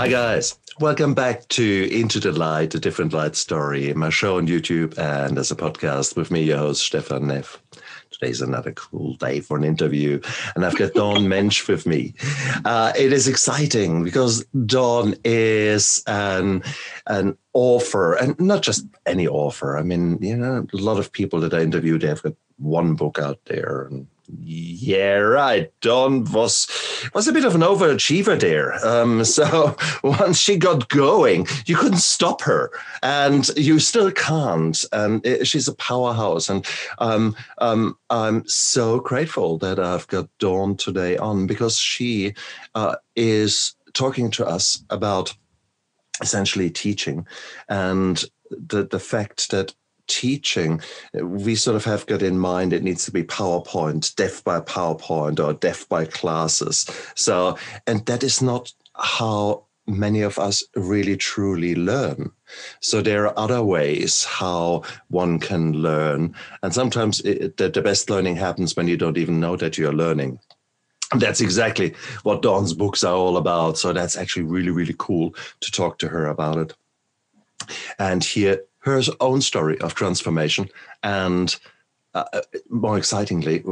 Hi, guys. Welcome back to Into the Light, a different light story, my show on YouTube and as a podcast with me, your host, Stefan Neff. Today's another cool day for an interview, and I've got Dawn Mensch with me. Uh, it is exciting because Dawn is an an author, and not just any author. I mean, you know, a lot of people that I interviewed, they've got one book out there, and yeah, right. Dawn was was a bit of an overachiever there. Um, so once she got going, you couldn't stop her, and you still can't. And it, she's a powerhouse. And um, um, I'm so grateful that I've got Dawn today on because she uh, is talking to us about essentially teaching and the the fact that teaching, we sort of have got in mind it needs to be PowerPoint, deaf by PowerPoint or deaf by classes. So, and that is not how many of us really truly learn. So there are other ways how one can learn. And sometimes it, the, the best learning happens when you don't even know that you're learning. That's exactly what Dawn's books are all about. So that's actually really, really cool to talk to her about it. And here her own story of transformation and uh, uh, more excitingly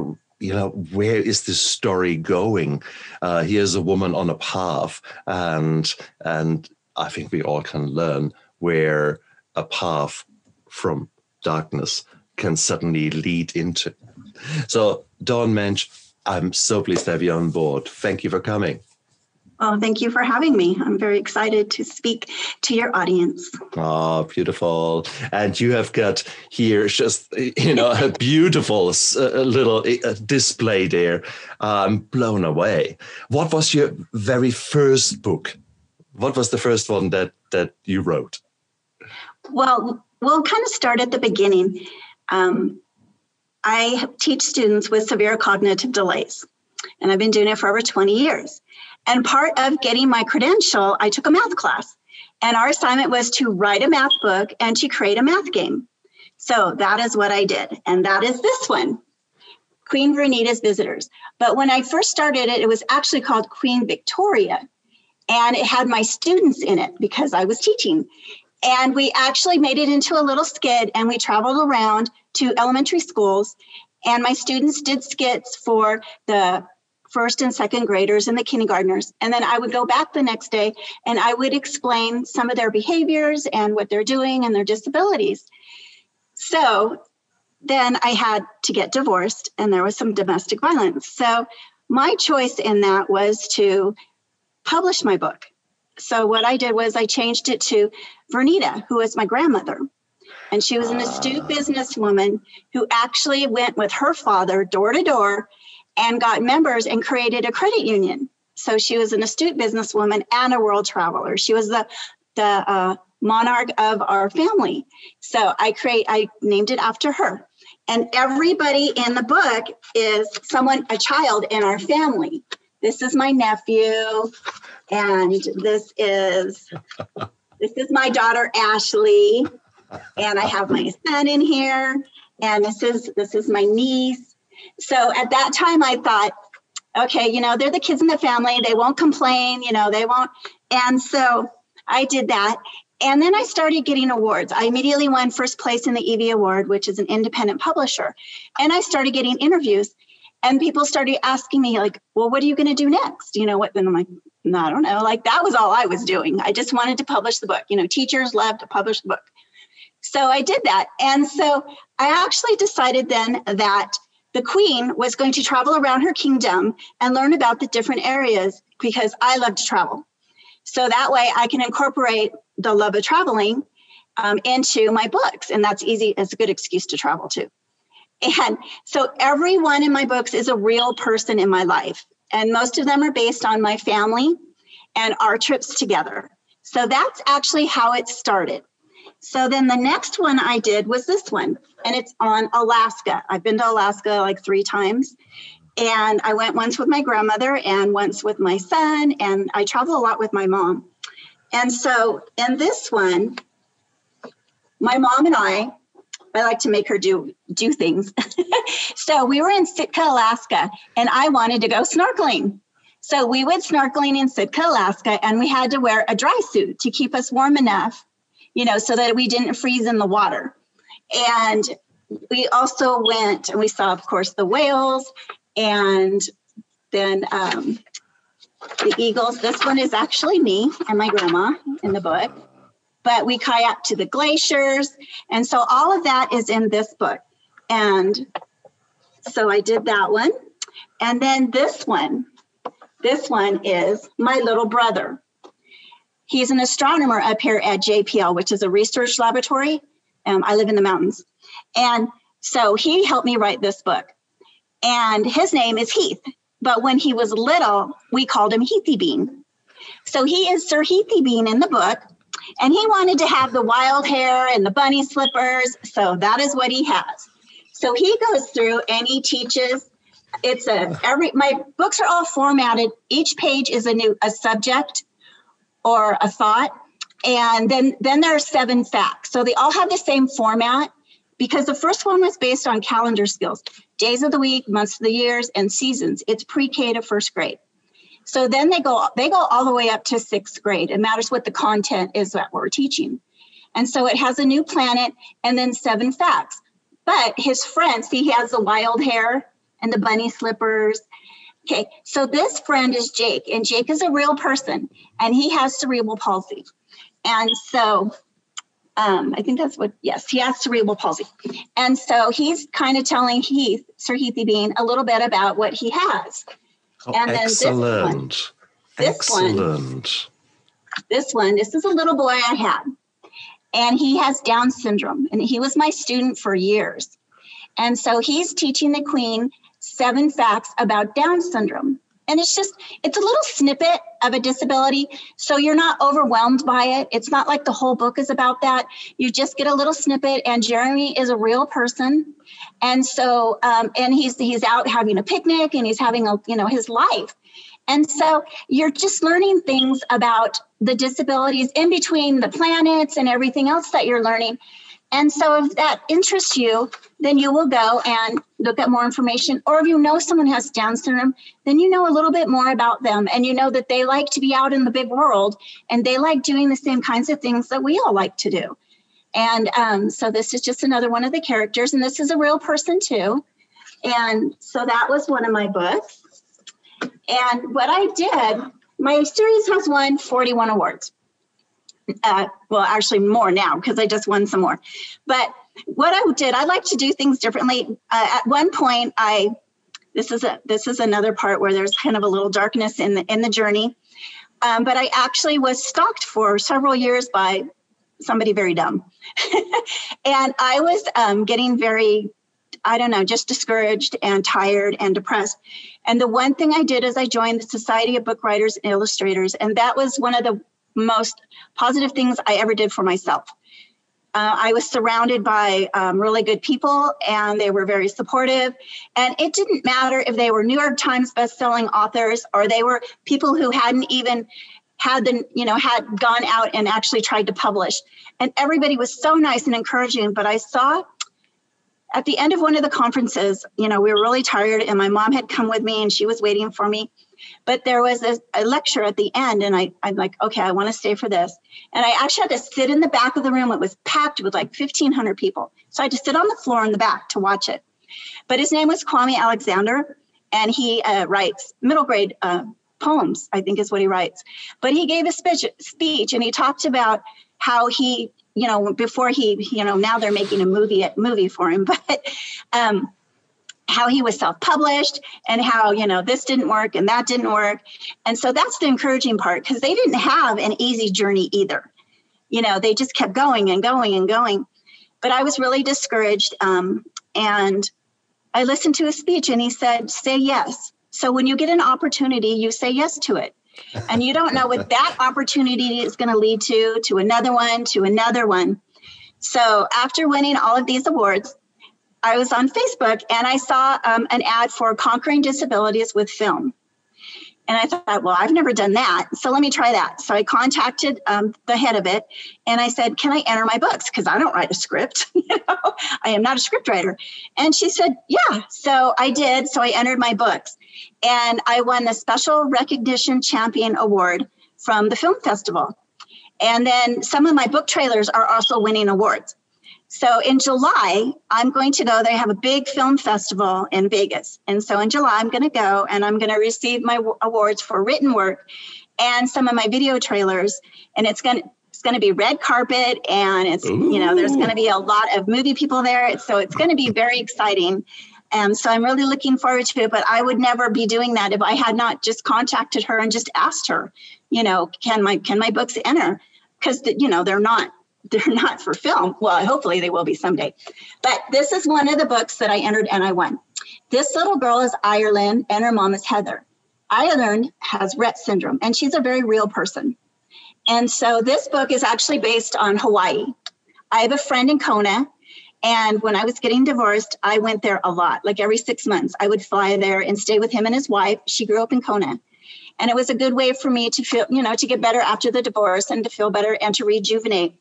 you know where is this story going? Uh, here's a woman on a path and and i think we all can learn where a path from darkness can suddenly lead into. So dawn mensch i'm so pleased to have you on board. Thank you for coming well, thank you for having me. I'm very excited to speak to your audience. Oh, beautiful. And you have got here just, you know, a beautiful little uh, display there. I'm blown away. What was your very first book? What was the first one that, that you wrote? Well, we'll kind of start at the beginning. Um, I teach students with severe cognitive delays, and I've been doing it for over 20 years. And part of getting my credential, I took a math class. And our assignment was to write a math book and to create a math game. So that is what I did. And that is this one Queen Vernita's Visitors. But when I first started it, it was actually called Queen Victoria. And it had my students in it because I was teaching. And we actually made it into a little skit and we traveled around to elementary schools. And my students did skits for the first and second graders and the kindergartners. And then I would go back the next day and I would explain some of their behaviors and what they're doing and their disabilities. So then I had to get divorced and there was some domestic violence. So my choice in that was to publish my book. So what I did was I changed it to Vernita, who was my grandmother. And she was an astute ah. businesswoman who actually went with her father door to door and got members and created a credit union. So she was an astute businesswoman and a world traveler. She was the the uh, monarch of our family. So I create I named it after her. And everybody in the book is someone a child in our family. This is my nephew and this is this is my daughter Ashley and I have my son in here and this is this is my niece so at that time, I thought, okay, you know, they're the kids in the family. They won't complain, you know, they won't. And so I did that. And then I started getting awards. I immediately won first place in the Evie Award, which is an independent publisher. And I started getting interviews. And people started asking me, like, well, what are you going to do next? You know what? And I'm like, no, I don't know. Like, that was all I was doing. I just wanted to publish the book. You know, teachers love to publish the book. So I did that. And so I actually decided then that the queen was going to travel around her kingdom and learn about the different areas because I love to travel. So that way I can incorporate the love of traveling um, into my books. And that's easy, it's a good excuse to travel too. And so every one in my books is a real person in my life. And most of them are based on my family and our trips together. So that's actually how it started. So then the next one I did was this one, and it's on Alaska. I've been to Alaska like three times. And I went once with my grandmother and once with my son, and I travel a lot with my mom. And so in this one, my mom and I, I like to make her do do things. so we were in Sitka, Alaska, and I wanted to go snorkeling. So we went snorkeling in Sitka, Alaska, and we had to wear a dry suit to keep us warm enough, you know, so that we didn't freeze in the water. And we also went and we saw, of course, the whales and then um, the eagles. This one is actually me and my grandma in the book. But we kayak to the glaciers. And so all of that is in this book. And so I did that one. And then this one, this one is my little brother. He's an astronomer up here at JPL, which is a research laboratory. Um, I live in the mountains. And so he helped me write this book. And his name is Heath. But when he was little, we called him Heathy Bean. So he is Sir Heathy Bean in the book. And he wanted to have the wild hair and the bunny slippers. So that is what he has. So he goes through and he teaches. It's a every my books are all formatted. Each page is a new a subject or a thought. And then then there are seven facts. So they all have the same format because the first one was based on calendar skills days of the week months of the years and seasons it's pre-k to first grade so then they go they go all the way up to sixth grade it matters what the content is that we're teaching and so it has a new planet and then seven facts but his friends see he has the wild hair and the bunny slippers okay so this friend is jake and jake is a real person and he has cerebral palsy and so um, I think that's what, yes, he has cerebral palsy. And so he's kind of telling Heath, Sir Heathy Bean, a little bit about what he has. Oh, and then excellent. This one, excellent. This one, this one, this is a little boy I had. And he has Down syndrome. And he was my student for years. And so he's teaching the Queen seven facts about Down syndrome. And it's just it's a little snippet of a disability so you're not overwhelmed by it. It's not like the whole book is about that. You just get a little snippet and jeremy is a real person. And so um, and he's he's out having a picnic and he's having a you know his life. And so you're just learning things about the disabilities in between the planets and everything else that you're learning and so if that interests you, then you will go and look at more information. Or if you know someone has Down syndrome, then you know a little bit more about them and you know that they like to be out in the big world and they like doing the same kinds of things that we all like to do. And um, so this is just another one of the characters, and this is a real person too. And so that was one of my books. And what I did, my series has won 41 awards uh, well, actually more now because I just won some more. But what I did, I like to do things differently. Uh, at one point, I this is a this is another part where there's kind of a little darkness in the in the journey. Um, but I actually was stalked for several years by somebody very dumb, and I was um, getting very I don't know, just discouraged and tired and depressed. And the one thing I did is I joined the Society of Book Writers and Illustrators. And that was one of the most positive things I ever did for myself. Uh, I was surrounded by um, really good people and they were very supportive. And it didn't matter if they were New York Times bestselling authors or they were people who hadn't even had the, you know, had gone out and actually tried to publish. And everybody was so nice and encouraging. But I saw at the end of one of the conferences, you know, we were really tired and my mom had come with me and she was waiting for me. But there was a, a lecture at the end, and I, I'm like, okay, I want to stay for this. And I actually had to sit in the back of the room. It was packed with like 1,500 people. So I had to sit on the floor in the back to watch it. But his name was Kwame Alexander, and he uh, writes middle grade uh, poems, I think is what he writes. But he gave a speech, speech and he talked about how he, you know, before he, you know, now they're making a movie movie for him, but um, how he was self-published and how you know this didn't work and that didn't work. And so that's the encouraging part because they didn't have an easy journey either. You know they just kept going and going and going. But i was really discouraged um, and i listened to his speech and he said say yes. So when you get an opportunity you say yes to it. And you don't know what that opportunity is going to lead to to another one to another one. So after winning all of these awards I was on Facebook and I saw um, an ad for conquering disabilities with film. And I thought, well, I've never done that. So let me try that. So I contacted um, the head of it and I said, can I enter my books? Because I don't write a script. you know, I am not a script writer. And she said, yeah. So I did. So I entered my books. And I won the Special Recognition Champion Award from the film festival. And then some of my book trailers are also winning awards. So in July, I'm going to go. They have a big film festival in Vegas. And so in July, I'm going to go and I'm going to receive my awards for written work and some of my video trailers. And it's going to, it's going to be red carpet and it's, Ooh. you know, there's going to be a lot of movie people there. So it's going to be very exciting. And so I'm really looking forward to it. But I would never be doing that if I had not just contacted her and just asked her, you know, can my can my books enter? Because you know they're not they're not for film. Well, hopefully they will be someday. But this is one of the books that I entered and I won. This little girl is Ireland and her mom is Heather. Ireland has Rett syndrome and she's a very real person. And so this book is actually based on Hawaii. I have a friend in Kona and when I was getting divorced, I went there a lot, like every six months. I would fly there and stay with him and his wife. She grew up in Kona. And it was a good way for me to feel, you know, to get better after the divorce and to feel better and to rejuvenate.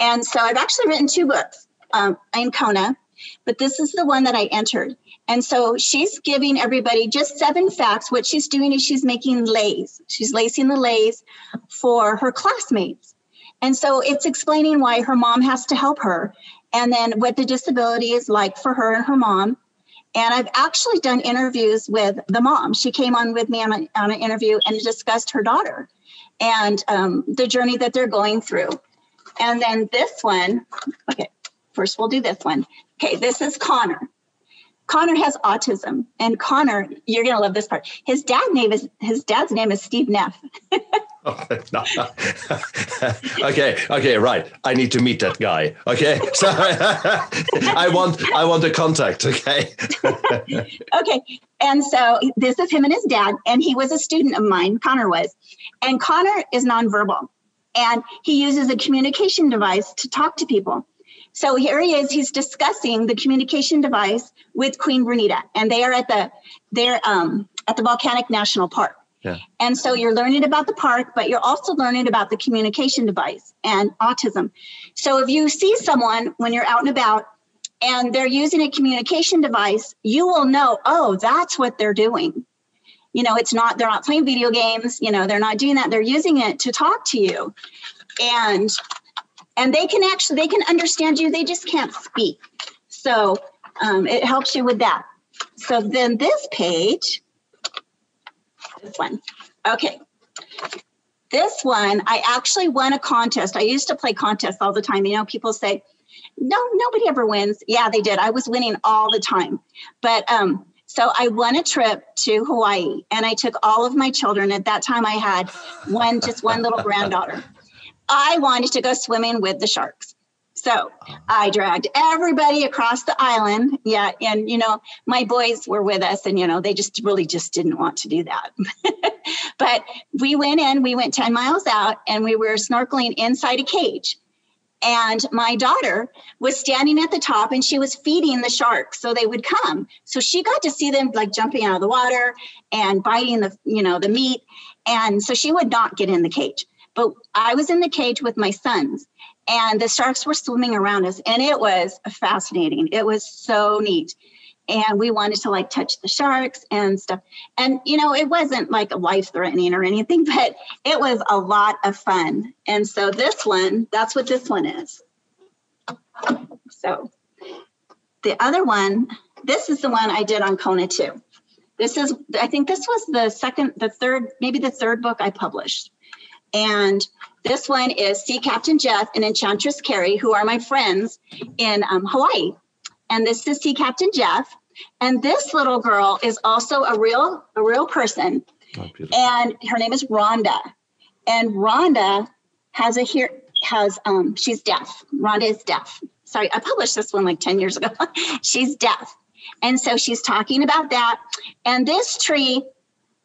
And so I've actually written two books um, in Kona, but this is the one that I entered. And so she's giving everybody just seven facts. What she's doing is she's making leis. She's lacing the leis for her classmates. And so it's explaining why her mom has to help her and then what the disability is like for her and her mom. And I've actually done interviews with the mom. She came on with me on, a, on an interview and discussed her daughter and um, the journey that they're going through. And then this one, okay, first we'll do this one. Okay, this is Connor. Connor has autism, and Connor, you're gonna love this part. His dad name is his dad's name is Steve Neff. okay, okay, right. I need to meet that guy. Okay, so I want I want a contact. Okay. okay, and so this is him and his dad, and he was a student of mine. Connor was, and Connor is nonverbal, and he uses a communication device to talk to people. So here he is. He's discussing the communication device with Queen Vernita, and they are at the they're um, at the Volcanic National Park. Yeah. And so you're learning about the park, but you're also learning about the communication device and autism. So if you see someone when you're out and about and they're using a communication device, you will know, oh, that's what they're doing. You know, it's not, they're not playing video games, you know, they're not doing that. They're using it to talk to you. And and they can actually they can understand you, they just can't speak. So um, it helps you with that. So then this page this one. Okay. This one, I actually won a contest. I used to play contests all the time. You know, people say, no, nobody ever wins. Yeah, they did. I was winning all the time. But um, so I won a trip to Hawaii and I took all of my children. At that time, I had one, just one little granddaughter. I wanted to go swimming with the sharks. So oh. I dragged everybody across the island. Yeah. And, you know, my boys were with us and, you know, they just really just didn't want to do that. but we went in, we went 10 miles out and we were snorkeling inside a cage. And my daughter was standing at the top and she was feeding the sharks so they would come. So she got to see them like jumping out of the water and biting the, you know, the meat. And so she would not get in the cage. But I was in the cage with my sons and the sharks were swimming around us and it was fascinating it was so neat and we wanted to like touch the sharks and stuff and you know it wasn't like life threatening or anything but it was a lot of fun and so this one that's what this one is so the other one this is the one i did on kona too this is i think this was the second the third maybe the third book i published and this one is Sea Captain Jeff and Enchantress Carrie, who are my friends in um, Hawaii. And this is Sea Captain Jeff. And this little girl is also a real, a real person. Oh, and her name is Rhonda. And Rhonda has a here has um she's deaf. Rhonda is deaf. Sorry, I published this one like 10 years ago. she's deaf. And so she's talking about that. And this tree,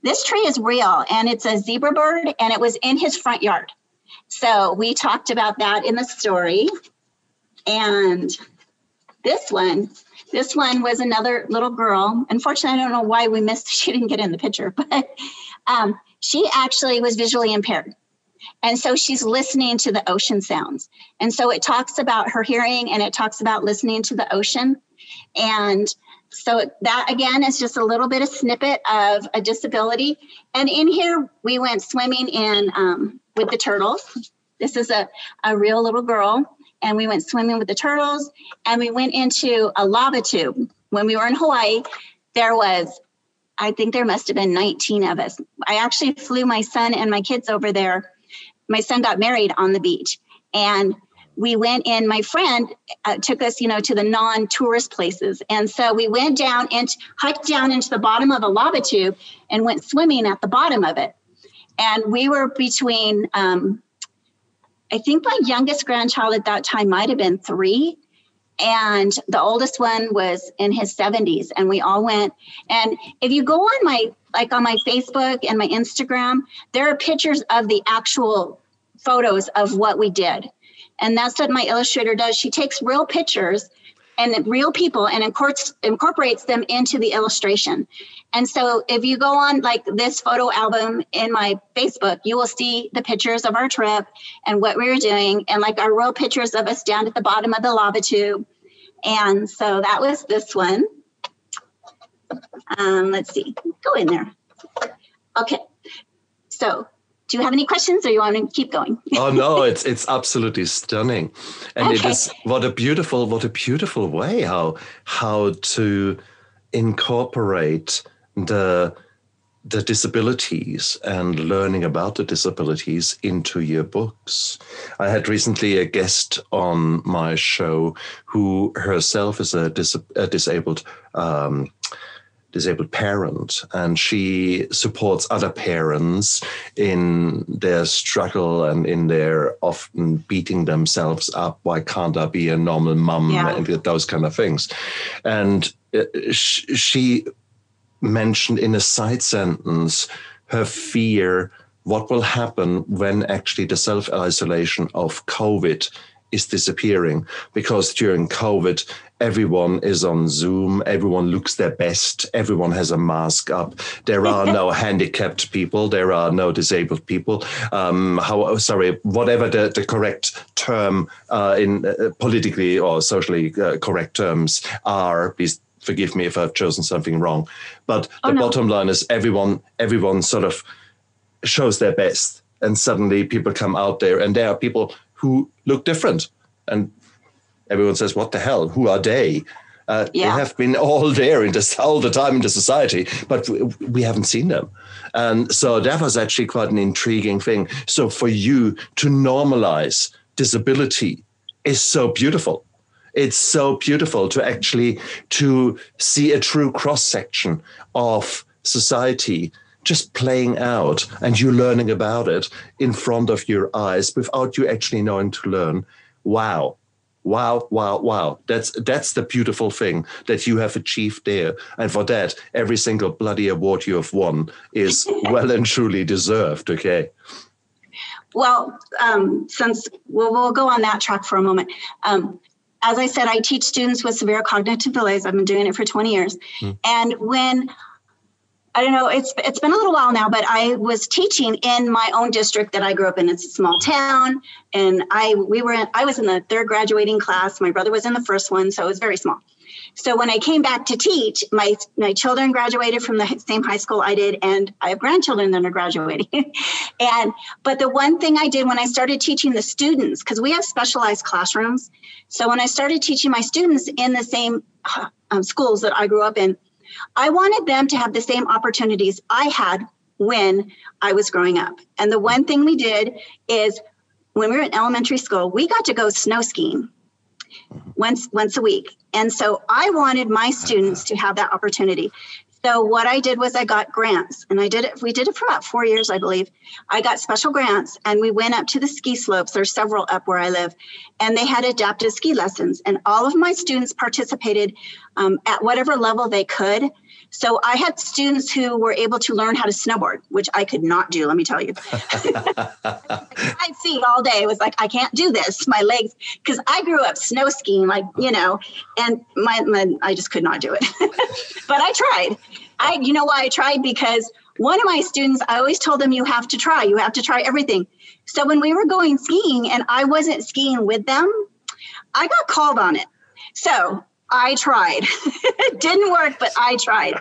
this tree is real and it's a zebra bird and it was in his front yard. So we talked about that in the story. And this one, this one was another little girl. Unfortunately, I don't know why we missed, she didn't get in the picture, but um, she actually was visually impaired. And so she's listening to the ocean sounds. And so it talks about her hearing and it talks about listening to the ocean. And so that again is just a little bit of snippet of a disability. And in here, we went swimming in um, with the turtles. This is a, a real little girl. And we went swimming with the turtles and we went into a lava tube. When we were in Hawaii, there was, I think there must have been 19 of us. I actually flew my son and my kids over there. My son got married on the beach. And we went in my friend uh, took us you know to the non-tourist places and so we went down and hiked down into the bottom of a lava tube and went swimming at the bottom of it and we were between um, i think my youngest grandchild at that time might have been three and the oldest one was in his 70s and we all went and if you go on my like on my facebook and my instagram there are pictures of the actual photos of what we did and that's what my illustrator does. She takes real pictures and real people and incorporates, them into the illustration. And so if you go on like this photo album in my Facebook, you will see the pictures of our trip and what we were doing and like our real pictures of us down at the bottom of the lava tube. And so that was this one. Um, let's see, go in there. Okay, so do you have any questions or you want to keep going oh no it's it's absolutely stunning and okay. it is what a beautiful what a beautiful way how how to incorporate the the disabilities and learning about the disabilities into your books. I had recently a guest on my show who herself is a, dis- a disabled um, disabled parent and she supports other parents in their struggle and in their often beating themselves up why can't i be a normal mum yeah. and those kind of things and uh, she mentioned in a side sentence her fear what will happen when actually the self isolation of covid is disappearing because during COVID, everyone is on Zoom, everyone looks their best, everyone has a mask up. There are no handicapped people, there are no disabled people. Um, how sorry, whatever the, the correct term uh, in uh, politically or socially uh, correct terms are. Please forgive me if I've chosen something wrong, but oh, the no. bottom line is everyone everyone sort of shows their best and suddenly people come out there and there are people who look different. And everyone says, what the hell? Who are they? Uh, yeah. They have been all there in this all the time in the society, but we haven't seen them. And so that was actually quite an intriguing thing. So for you to normalize disability is so beautiful. It's so beautiful to actually to see a true cross section of society just playing out and you learning about it in front of your eyes without you actually knowing to learn. Wow. Wow, wow, wow. That's that's the beautiful thing that you have achieved there. And for that, every single bloody award you have won is well and truly deserved. Okay. Well, um, since we'll, we'll go on that track for a moment. Um, as I said, I teach students with severe cognitive delays. I've been doing it for 20 years. Mm. And when I don't know. It's it's been a little while now, but I was teaching in my own district that I grew up in. It's a small town, and I we were in, I was in the third graduating class. My brother was in the first one, so it was very small. So when I came back to teach, my my children graduated from the same high school I did, and I have grandchildren that are graduating. and but the one thing I did when I started teaching the students, because we have specialized classrooms, so when I started teaching my students in the same um, schools that I grew up in, I wanted them to have the same opportunities I had when I was growing up. And the one thing we did is when we were in elementary school, we got to go snow skiing once once a week. And so I wanted my students to have that opportunity. So what I did was I got grants and I did it we did it for about 4 years I believe. I got special grants and we went up to the ski slopes there's several up where I live and they had adaptive ski lessons and all of my students participated um, at whatever level they could. So I had students who were able to learn how to snowboard, which I could not do, let me tell you. I'd see all day. It was like, I can't do this. My legs, because I grew up snow skiing, like, you know, and my, my I just could not do it. but I tried. I, you know why I tried? Because one of my students, I always told them, you have to try, you have to try everything. So when we were going skiing and I wasn't skiing with them, I got called on it. So I tried. it didn't work, but I tried.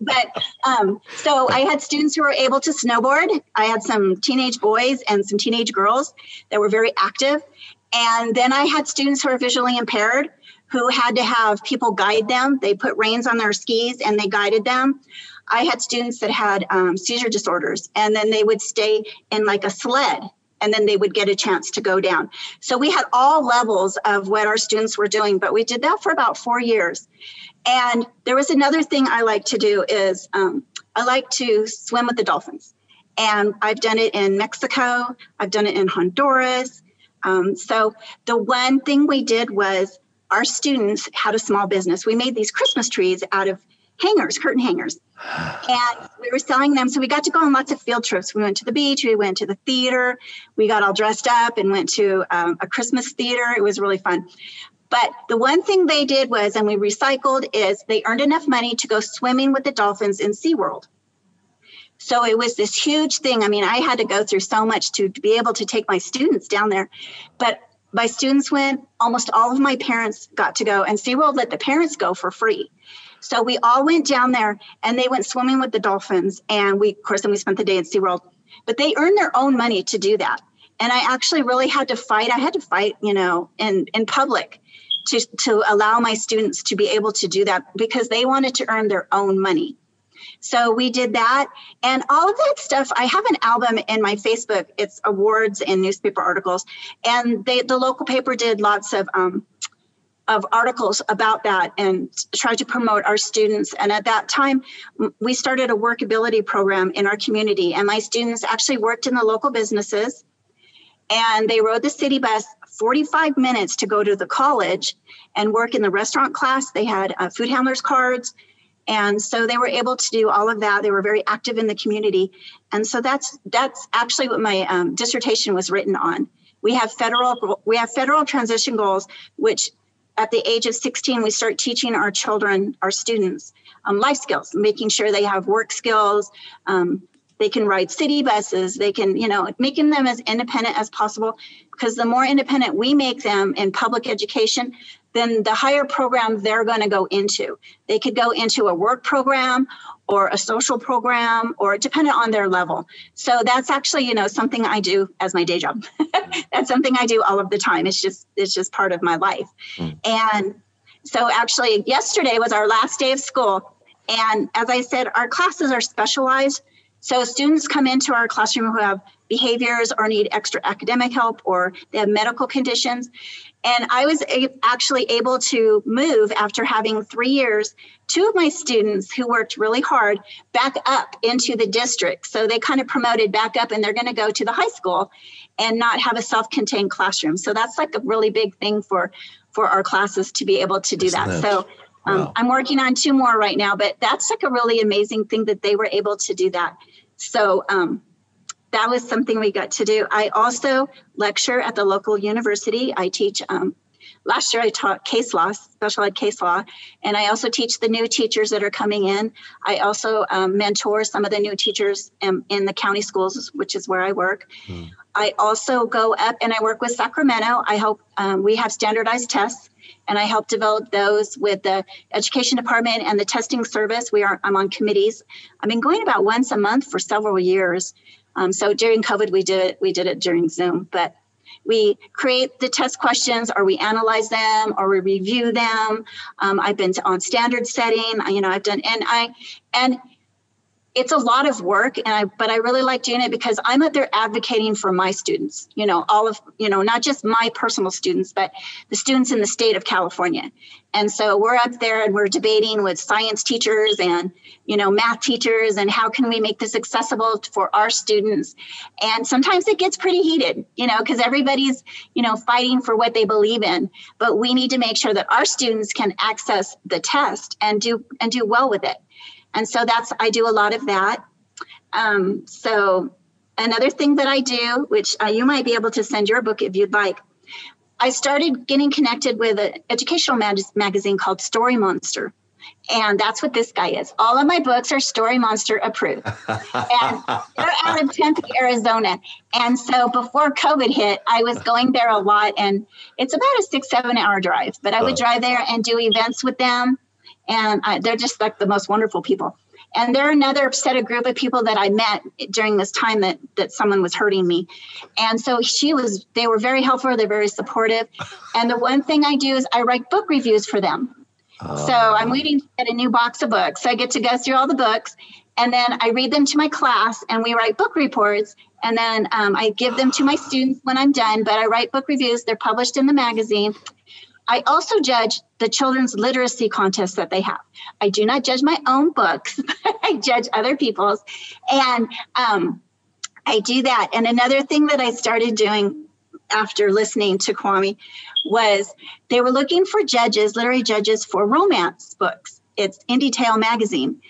but um, so I had students who were able to snowboard. I had some teenage boys and some teenage girls that were very active. And then I had students who are visually impaired who had to have people guide them. They put reins on their skis and they guided them. I had students that had um, seizure disorders, and then they would stay in like a sled and then they would get a chance to go down. So we had all levels of what our students were doing, but we did that for about four years. And there was another thing I like to do is um, I like to swim with the dolphins. And I've done it in Mexico, I've done it in Honduras. Um, so the one thing we did was our students had a small business. We made these Christmas trees out of hangers, curtain hangers. And we were selling them. So we got to go on lots of field trips. We went to the beach, we went to the theater, we got all dressed up and went to um, a Christmas theater. It was really fun. But the one thing they did was, and we recycled, is they earned enough money to go swimming with the dolphins in SeaWorld. So it was this huge thing. I mean, I had to go through so much to, to be able to take my students down there. But my students went, almost all of my parents got to go, and SeaWorld let the parents go for free. So we all went down there and they went swimming with the dolphins. And we, of course, then we spent the day at SeaWorld. But they earned their own money to do that. And I actually really had to fight. I had to fight, you know, in, in public to, to allow my students to be able to do that because they wanted to earn their own money. So we did that. And all of that stuff, I have an album in my Facebook. It's awards and newspaper articles. And they, the local paper did lots of um, of articles about that and tried to promote our students. And at that time, we started a workability program in our community. And my students actually worked in the local businesses and they rode the city bus 45 minutes to go to the college and work in the restaurant class. They had uh, food handlers cards. And so they were able to do all of that. They were very active in the community. And so that's that's actually what my um, dissertation was written on. We have federal we have federal transition goals, which at the age of 16, we start teaching our children, our students, um, life skills, making sure they have work skills. Um, they can ride city buses. They can, you know, making them as independent as possible. Because the more independent we make them in public education, then the higher program they're going to go into. They could go into a work program or a social program or dependent on their level. So that's actually, you know, something I do as my day job. that's something I do all of the time. It's just it's just part of my life. Mm. And so actually yesterday was our last day of school and as I said our classes are specialized. So students come into our classroom who have behaviors or need extra academic help or they have medical conditions and I was a- actually able to move after having three years, two of my students who worked really hard back up into the district. So they kind of promoted back up and they're going to go to the high school and not have a self contained classroom. So that's like a really big thing for, for our classes to be able to do that. So um, wow. I'm working on two more right now, but that's like a really amazing thing that they were able to do that. So, um, that was something we got to do. I also lecture at the local university. I teach. Um, last year I taught case law, special ed case law, and I also teach the new teachers that are coming in. I also um, mentor some of the new teachers in, in, the county schools, which is where I work. Hmm. I also go up and I work with Sacramento. I hope um, we have standardized tests and I help develop those with the education department and the testing service. We are I'm on committees. I've been going about once a month for several years. Um, so during COVID, we did it. We did it during Zoom, but we create the test questions, or we analyze them, or we review them. Um, I've been on standard setting. You know, I've done, and I and it's a lot of work and I but I really like doing it because I'm up there advocating for my students, you know, all of, you know, not just my personal students, but the students in the state of California. And so we're up there and we're debating with science teachers and, you know, math teachers and how can we make this accessible for our students. And sometimes it gets pretty heated, you know, because everybody's, you know, fighting for what they believe in, but we need to make sure that our students can access the test and do and do well with it. And so that's, I do a lot of that. Um, so another thing that I do, which uh, you might be able to send your book if you'd like, I started getting connected with an educational mag- magazine called Story Monster. And that's what this guy is. All of my books are Story Monster approved. and they're out of Tempe, Arizona. And so before COVID hit, I was going there a lot. And it's about a six, seven hour drive. But I would oh. drive there and do events with them. And I, they're just like the most wonderful people. And they're another set of group of people that I met during this time that that someone was hurting me. And so she was, they were very helpful, they're very supportive. And the one thing I do is I write book reviews for them. So I'm waiting to get a new box of books. So I get to go through all the books and then I read them to my class and we write book reports. And then um, I give them to my students when I'm done, but I write book reviews. They're published in the magazine. I also judge the children's literacy contests that they have. I do not judge my own books, I judge other people's. And um, I do that. And another thing that I started doing after listening to Kwame was they were looking for judges, literary judges for romance books. It's InD'tale magazine.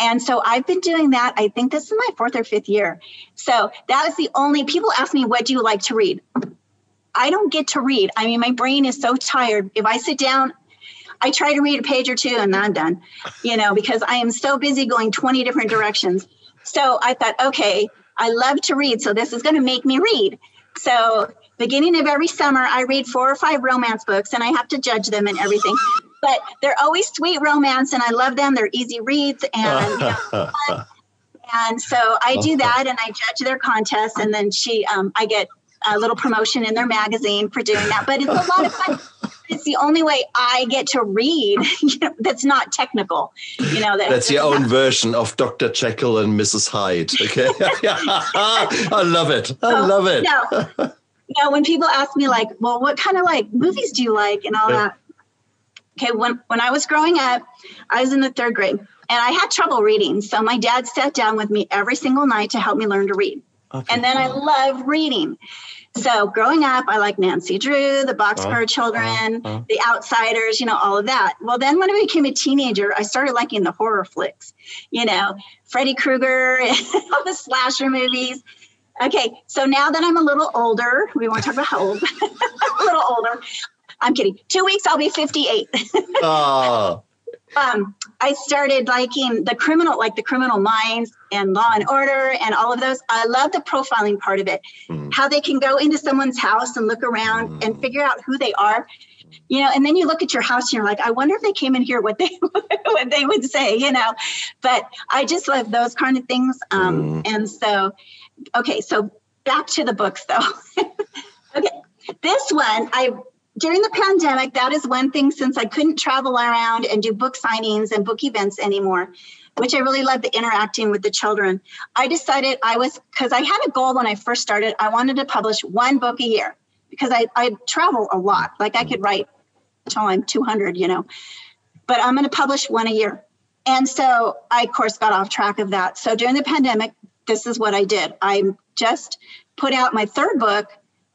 And so I've been doing that. I think this is my fourth or fifth year. So that is the only people ask me, what do you like to read? I don't get to read. I mean, my brain is so tired. If I sit down, I try to read a page or two and then I'm done, you know, because I am so busy going 20 different directions. So I thought, okay, I love to read. So this is going to make me read. So beginning of every summer, I read four or five romance books and I have to judge them and everything. But they're always sweet romance and I love them. They're easy reads and you know, and so I do that and I judge their contests and then she um, I get a little promotion in their magazine for doing that. But it's a lot of fun. It's the only way I get to read you know, that's not technical. You know, that, that's your own version of Dr. Jekyll and Mrs. Hyde. Okay. I love it. I so, love it. No. Now, when people ask me like, well, what kind of like movies do you like and all that? Okay, when when I was growing up, I was in the third grade and I had trouble reading. So my dad sat down with me every single night to help me learn to read. Okay. And then I love reading. So growing up, I like Nancy Drew, the Boxcar uh, Children, uh, uh. The Outsiders, you know, all of that. Well, then when I became a teenager, I started liking the horror flicks, you know, Freddy Krueger, all the slasher movies. Okay, so now that I'm a little older, we won't talk about how old, a little older. I'm kidding. Two weeks, I'll be 58. oh. Um, I started liking the criminal, like the criminal minds and law and order and all of those. I love the profiling part of it, mm. how they can go into someone's house and look around mm. and figure out who they are. You know, and then you look at your house and you're like, I wonder if they came in here, what they what they would say, you know. But I just love those kind of things. Um, mm. And so, okay, so back to the books though. okay, this one I during the pandemic, that is one thing since I couldn't travel around and do book signings and book events anymore, which I really love the interacting with the children. I decided I was, because I had a goal when I first started, I wanted to publish one book a year because I, I travel a lot. Like I could write until I'm 200, you know, but I'm going to publish one a year. And so I, of course, got off track of that. So during the pandemic, this is what I did. I just put out my third book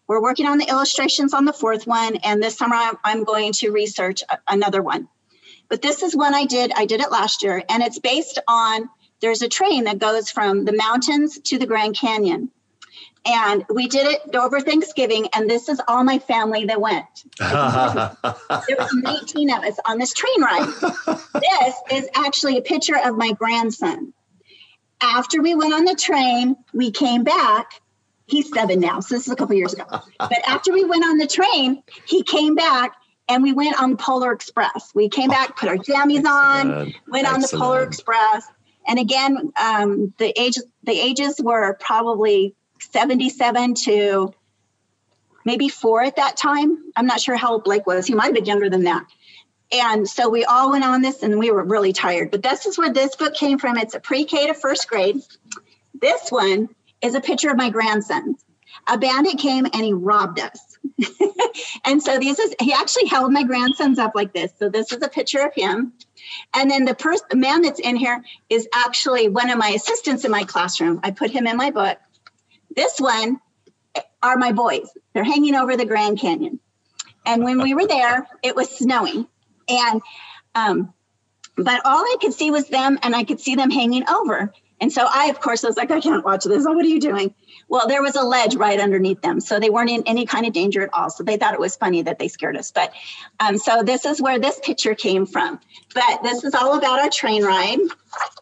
we're working on the illustrations on the fourth one, and this summer I'm going to research another one. But this is one I did. I did it last year, and it's based on there's a train that goes from the mountains to the Grand Canyon. And we did it over Thanksgiving, and this is all my family that went. there was 19 of us on this train ride. this is actually a picture of my grandson. After we went on the train, we came back he's seven now. So this is a couple years ago. But after we went on the train, he came back and we went on the Polar Express. We came back, put our jammies on, went Excellent. on the Polar Express. And again, um, the age the ages were probably 77 to maybe four at that time. I'm not sure how old Blake was. He might have been younger than that. And so we all went on this and we were really tired. But this is where this book came from. It's a pre-K to first grade. This one is a picture of my grandson. A bandit came and he robbed us. and so this is he actually held my grandsons up like this. So this is a picture of him. And then the person man that's in here is actually one of my assistants in my classroom. I put him in my book. This one are my boys. They're hanging over the Grand Canyon. And when we were there, it was snowing. And um, but all I could see was them and I could see them hanging over. And so I, of course, was like, I can't watch this. What are you doing? Well, there was a ledge right underneath them. So they weren't in any kind of danger at all. So they thought it was funny that they scared us. But um, so this is where this picture came from. But this is all about our train ride.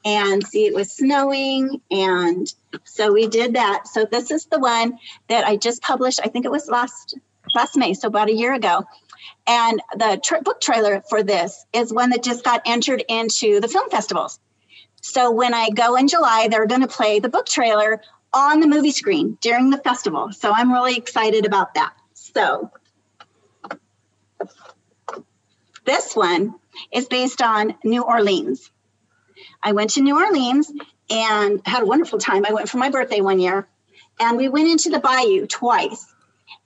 And see, it was snowing. And so we did that. So this is the one that I just published. I think it was last last May, so about a year ago. And the tra- book trailer for this is one that just got entered into the film festivals. So when I go in July, they're going to play the book trailer on the movie screen during the festival. So I'm really excited about that. So this one is based on New Orleans. I went to New Orleans and had a wonderful time. I went for my birthday one year and we went into the bayou twice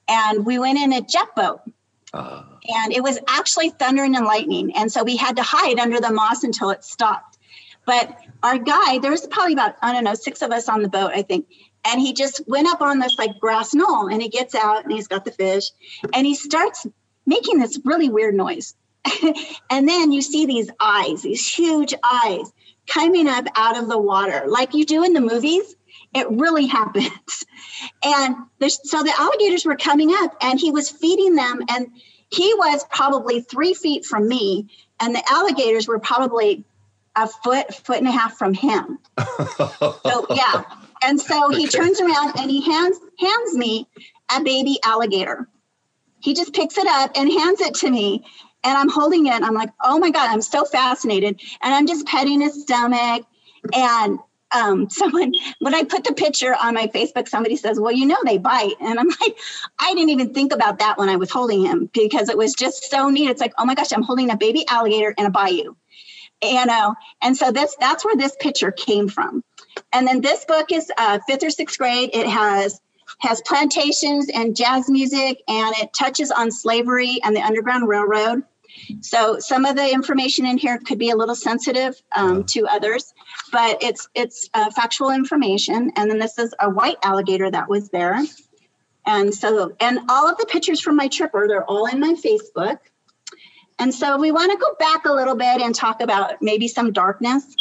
and we went in a jet boat. Uh. And it was actually thundering and lightning. And so we had to hide under the moss until it stopped. But our guy, there was probably about, I don't know, six of us on the boat, I think. And he just went up on this like grass knoll and he gets out and he's got the fish and he starts making this really weird noise. and then you see these eyes, these huge eyes coming up out of the water, like you do in the movies. It really happens. And so the alligators were coming up and he was feeding them. And he was probably three feet from me. And the alligators were probably a foot, foot and a half from him. so yeah. And so he okay. turns around and he hands hands me a baby alligator. He just picks it up and hands it to me. And I'm holding it. I'm like, oh my God, I'm so fascinated. And I'm just petting his stomach. And um, someone, when I put the picture on my Facebook, somebody says, well, you know, they bite. And I'm like, I didn't even think about that when I was holding him because it was just so neat. It's like, oh my gosh, I'm holding a baby alligator in a bayou you know and so this that's where this picture came from. And then this book is uh, fifth or sixth grade. It has has plantations and jazz music and it touches on slavery and the underground railroad. So some of the information in here could be a little sensitive um, to others but it's it's uh, factual information. And then this is a white alligator that was there. And so and all of the pictures from my trip are they're all in my facebook and so we want to go back a little bit and talk about maybe some darkness.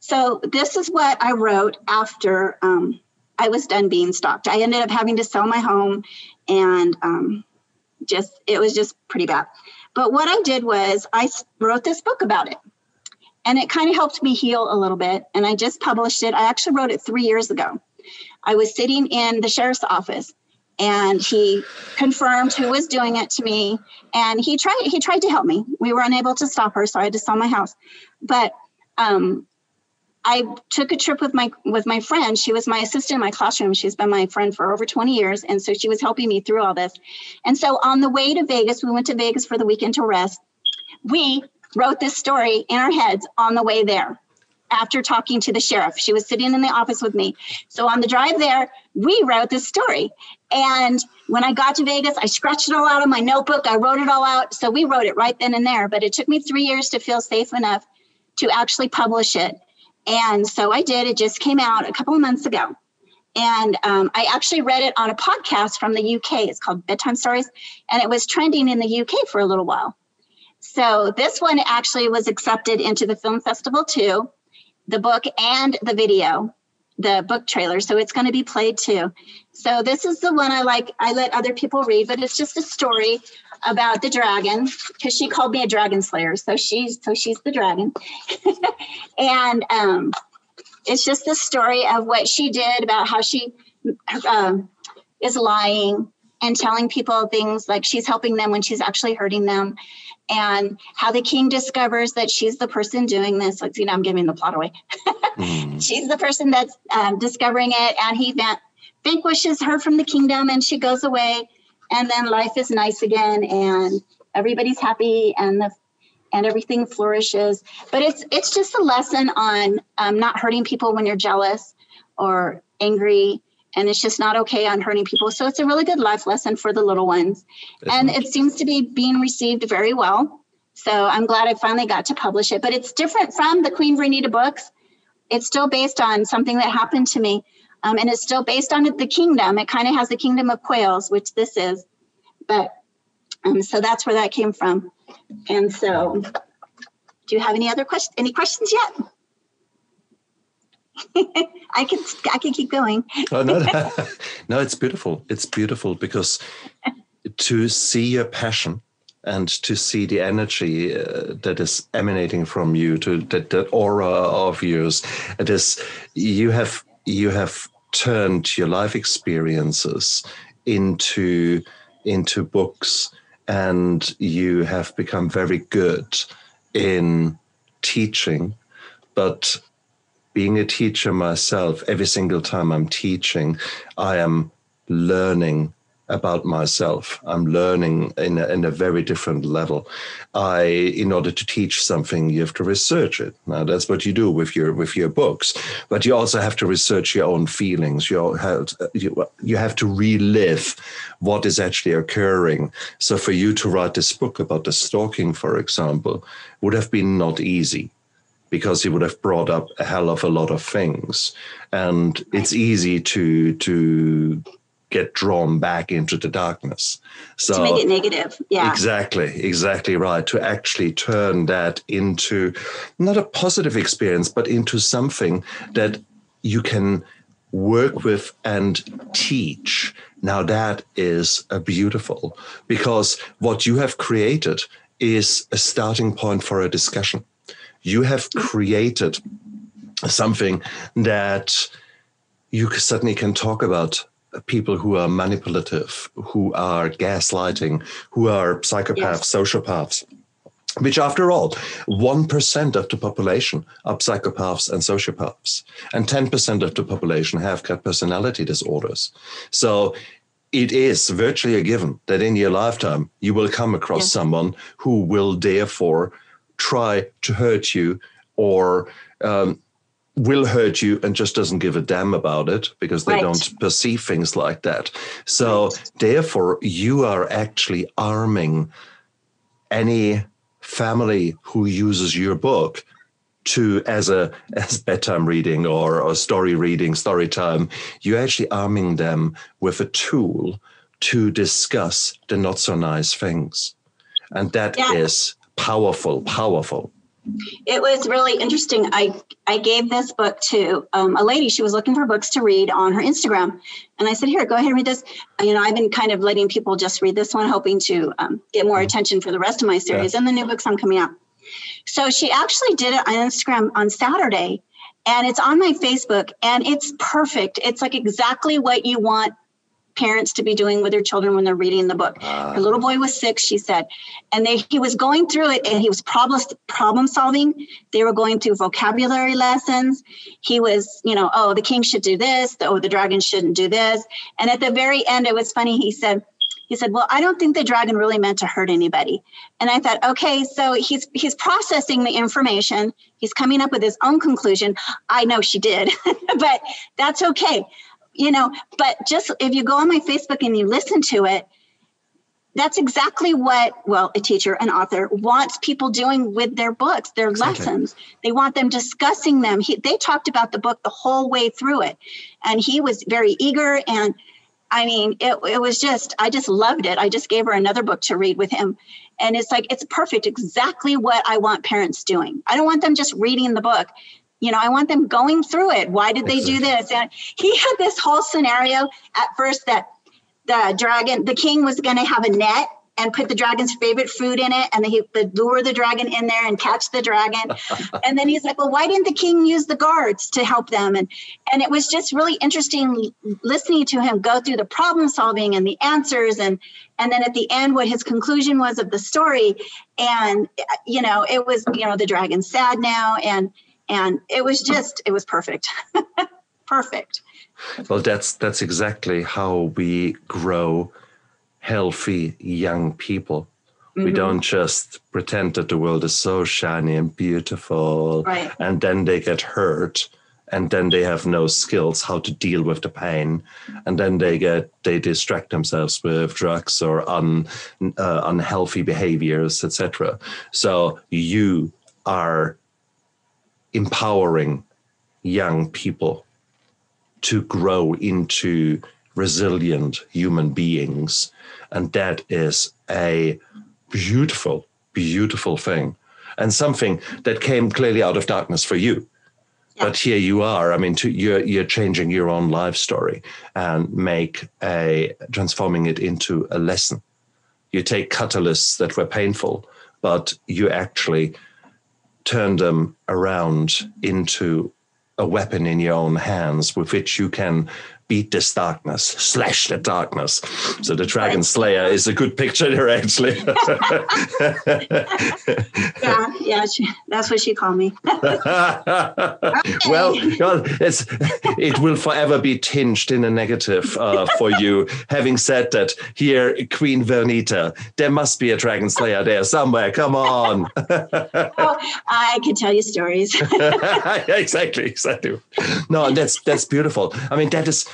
So this is what I wrote after um, I was done being stalked. I ended up having to sell my home and um, just, it was just pretty bad. But what I did was I wrote this book about it. And it kind of helped me heal a little bit. And I just published it. I actually wrote it three years ago. I was sitting in the sheriff's office and he confirmed who was doing it to me. And he tried he tried to help me. We were unable to stop her so i had to sell my house. But um, i took a trip with my with my friend. She was my assistant in my classroom. She's been my friend for over 20 years and so she was helping me through all this. And so on the way to vegas we went to vegas for the weekend to rest. We wrote this story in our heads on the way there after talking to the sheriff. She was sitting in the office with me. So on the drive there, we wrote this story. And when I got to Vegas, I scratched it all out of my notebook. I wrote it all out. So we wrote it right then and there. But it took me three years to feel safe enough to actually publish it. And so I did. It just came out a couple of months ago. And um, I actually read it on a podcast from the UK. It's called Bedtime Stories. And it was trending in the UK for a little while. So this one actually was accepted into the film festival too the book and the video, the book trailer. So it's going to be played too. So this is the one I like. I let other people read, but it's just a story about the dragon because she called me a dragon slayer. So she's so she's the dragon, and um, it's just the story of what she did about how she um, is lying and telling people things like she's helping them when she's actually hurting them and how the king discovers that she's the person doing this. Like, you know, I'm giving the plot away. mm. She's the person that's um, discovering it, and he van- vanquishes her from the kingdom, and she goes away, and then life is nice again, and everybody's happy, and the and everything flourishes. But it's it's just a lesson on um, not hurting people when you're jealous or angry and it's just not okay on hurting people. So it's a really good life lesson for the little ones. That's and nice. it seems to be being received very well. So I'm glad I finally got to publish it. But it's different from the Queen Vernita books. It's still based on something that happened to me. Um, and it's still based on the kingdom. It kind of has the kingdom of quails, which this is. But um, so that's where that came from. And so, do you have any other questions? Any questions yet? I can I can keep going. oh, no, no, no, it's beautiful. It's beautiful because to see your passion and to see the energy uh, that is emanating from you, to that, that aura of yours, it is you have you have turned your life experiences into into books, and you have become very good in teaching, but being a teacher myself, every single time I'm teaching, I am learning about myself. I'm learning in a, in a very different level. I, in order to teach something, you have to research it. Now that's what you do with your with your books, but you also have to research your own feelings. You you, you have to relive what is actually occurring. So for you to write this book about the stalking, for example, would have been not easy because he would have brought up a hell of a lot of things and it's easy to to get drawn back into the darkness. So to make it negative. Yeah. Exactly, exactly right. To actually turn that into not a positive experience, but into something that you can work with and teach. Now that is a beautiful because what you have created is a starting point for a discussion. You have created something that you certainly can talk about people who are manipulative, who are gaslighting, who are psychopaths, yes. sociopaths. Which, after all, 1% of the population are psychopaths and sociopaths, and 10% of the population have got personality disorders. So it is virtually a given that in your lifetime you will come across yes. someone who will therefore try to hurt you or um, will hurt you and just doesn't give a damn about it because they right. don't perceive things like that. So, right. therefore, you are actually arming any family who uses your book to as a as bedtime reading or, or story reading story time you're actually arming them with a tool to discuss the not so nice things and that yeah. is powerful powerful it was really interesting. I I gave this book to um, a lady. She was looking for books to read on her Instagram, and I said, "Here, go ahead and read this." You know, I've been kind of letting people just read this one, hoping to um, get more attention for the rest of my series yeah. and the new books I'm coming out. So she actually did it on Instagram on Saturday, and it's on my Facebook, and it's perfect. It's like exactly what you want parents to be doing with their children when they're reading the book. Uh, Her little boy was six, she said, and they he was going through it and he was problem problem solving. They were going through vocabulary lessons. He was, you know, oh, the king should do this. The, oh, the dragon shouldn't do this. And at the very end, it was funny. He said. He said, "Well, I don't think the dragon really meant to hurt anybody." And I thought, "Okay, so he's he's processing the information. He's coming up with his own conclusion. I know she did, but that's okay you know, but just if you go on my Facebook and you listen to it, that's exactly what well a teacher an author wants people doing with their books their exactly. lessons. They want them discussing them. He, they talked about the book the whole way through it and he was very eager and i mean it, it was just i just loved it. I just gave her another book to read with him and it's like it's perfect exactly what i want parents doing. I don't want them just reading the book you know, I want them going through it. Why did they do this? And he had this whole scenario at first that the dragon, the king was going to have a net and put the dragon's favorite food in it and he would lure the dragon in there and catch the dragon and then he's like well why didn't the king use the guards to help them and and it was just really interesting listening to him go through the problem solving and the answers and and then at the end what his conclusion was of the story and you know it was you know the dragon's sad now and and it was just it was perfect. Perfect. Well that's that's exactly how we grow healthy young people. Mm-hmm. we don't just pretend that the world is so shiny and beautiful right. and then they get hurt and then they have no skills how to deal with the pain. And then they get they distract themselves with drugs or un, uh, unhealthy behaviors etc so you are empowering young people to grow into resilient human beings. And that is a beautiful, beautiful thing and something that came clearly out of darkness for you. yeah. but here you are. I mean, to, you're you're changing your own life story and make a transforming it into a lesson. You take catalysts that were painful, but you actually turn them around into a weapon in your own hands with which you can beat this darkness, slash the darkness. So the Dragon Slayer is a good picture there, actually. yeah, yeah, she, that's what she called me. well, well, it's it will forever be tinged in a negative uh, for you. Having said that, here, Queen Vernita, there must be a Dragon Slayer there somewhere. Come on. oh, I can tell you stories. exactly, exactly. No, that's that's beautiful. I mean, that is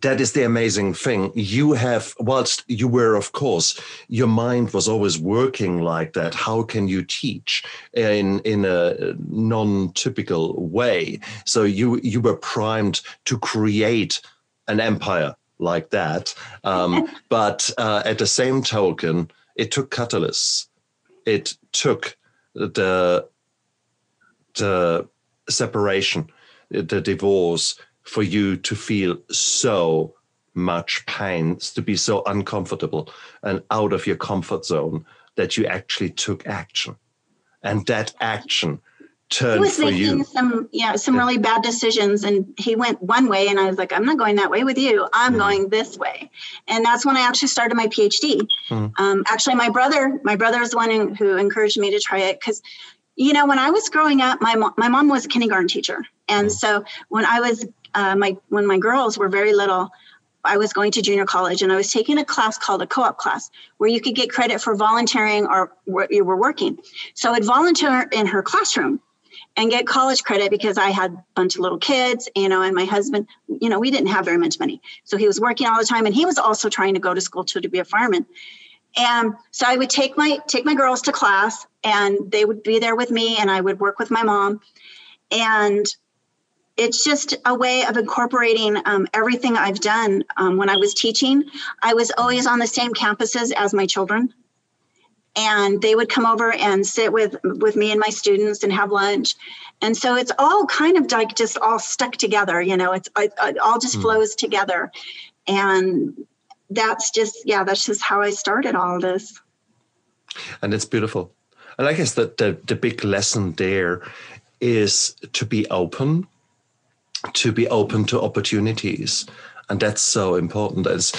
that is the amazing thing. You have, whilst you were, of course, your mind was always working like that. How can you teach in in a non-typical way? So you you were primed to create an empire like that. Um, but uh, at the same token, it took catalysts. It took the the separation, the divorce for you to feel so much pain, to be so uncomfortable and out of your comfort zone that you actually took action. And that action turned he was for making you. some yeah some really bad decisions and he went one way and i was like i'm not going that way with you i'm mm. going this way and that's when i actually started my phd mm. um, actually my brother my brother is the one who, encouraged me to try it because you know when i was growing up my mom my mom was a kindergarten teacher and mm. so when i was uh, my when my girls were very little, I was going to junior college and I was taking a class called a co-op class where you could get credit for volunteering or where you were working. So I'd volunteer in her classroom and get college credit because I had a bunch of little kids, you know, and my husband, you know, we didn't have very much money. So he was working all the time and he was also trying to go to school to, to be a fireman. And so I would take my take my girls to class and they would be there with me and I would work with my mom. And it's just a way of incorporating um, everything I've done. Um, when I was teaching, I was always on the same campuses as my children. And they would come over and sit with with me and my students and have lunch, and so it's all kind of like just all stuck together. You know, it's it, it all just mm. flows together, and that's just yeah, that's just how I started all this. And it's beautiful, and I guess that the the big lesson there is to be open to be open to opportunities and that's so important. As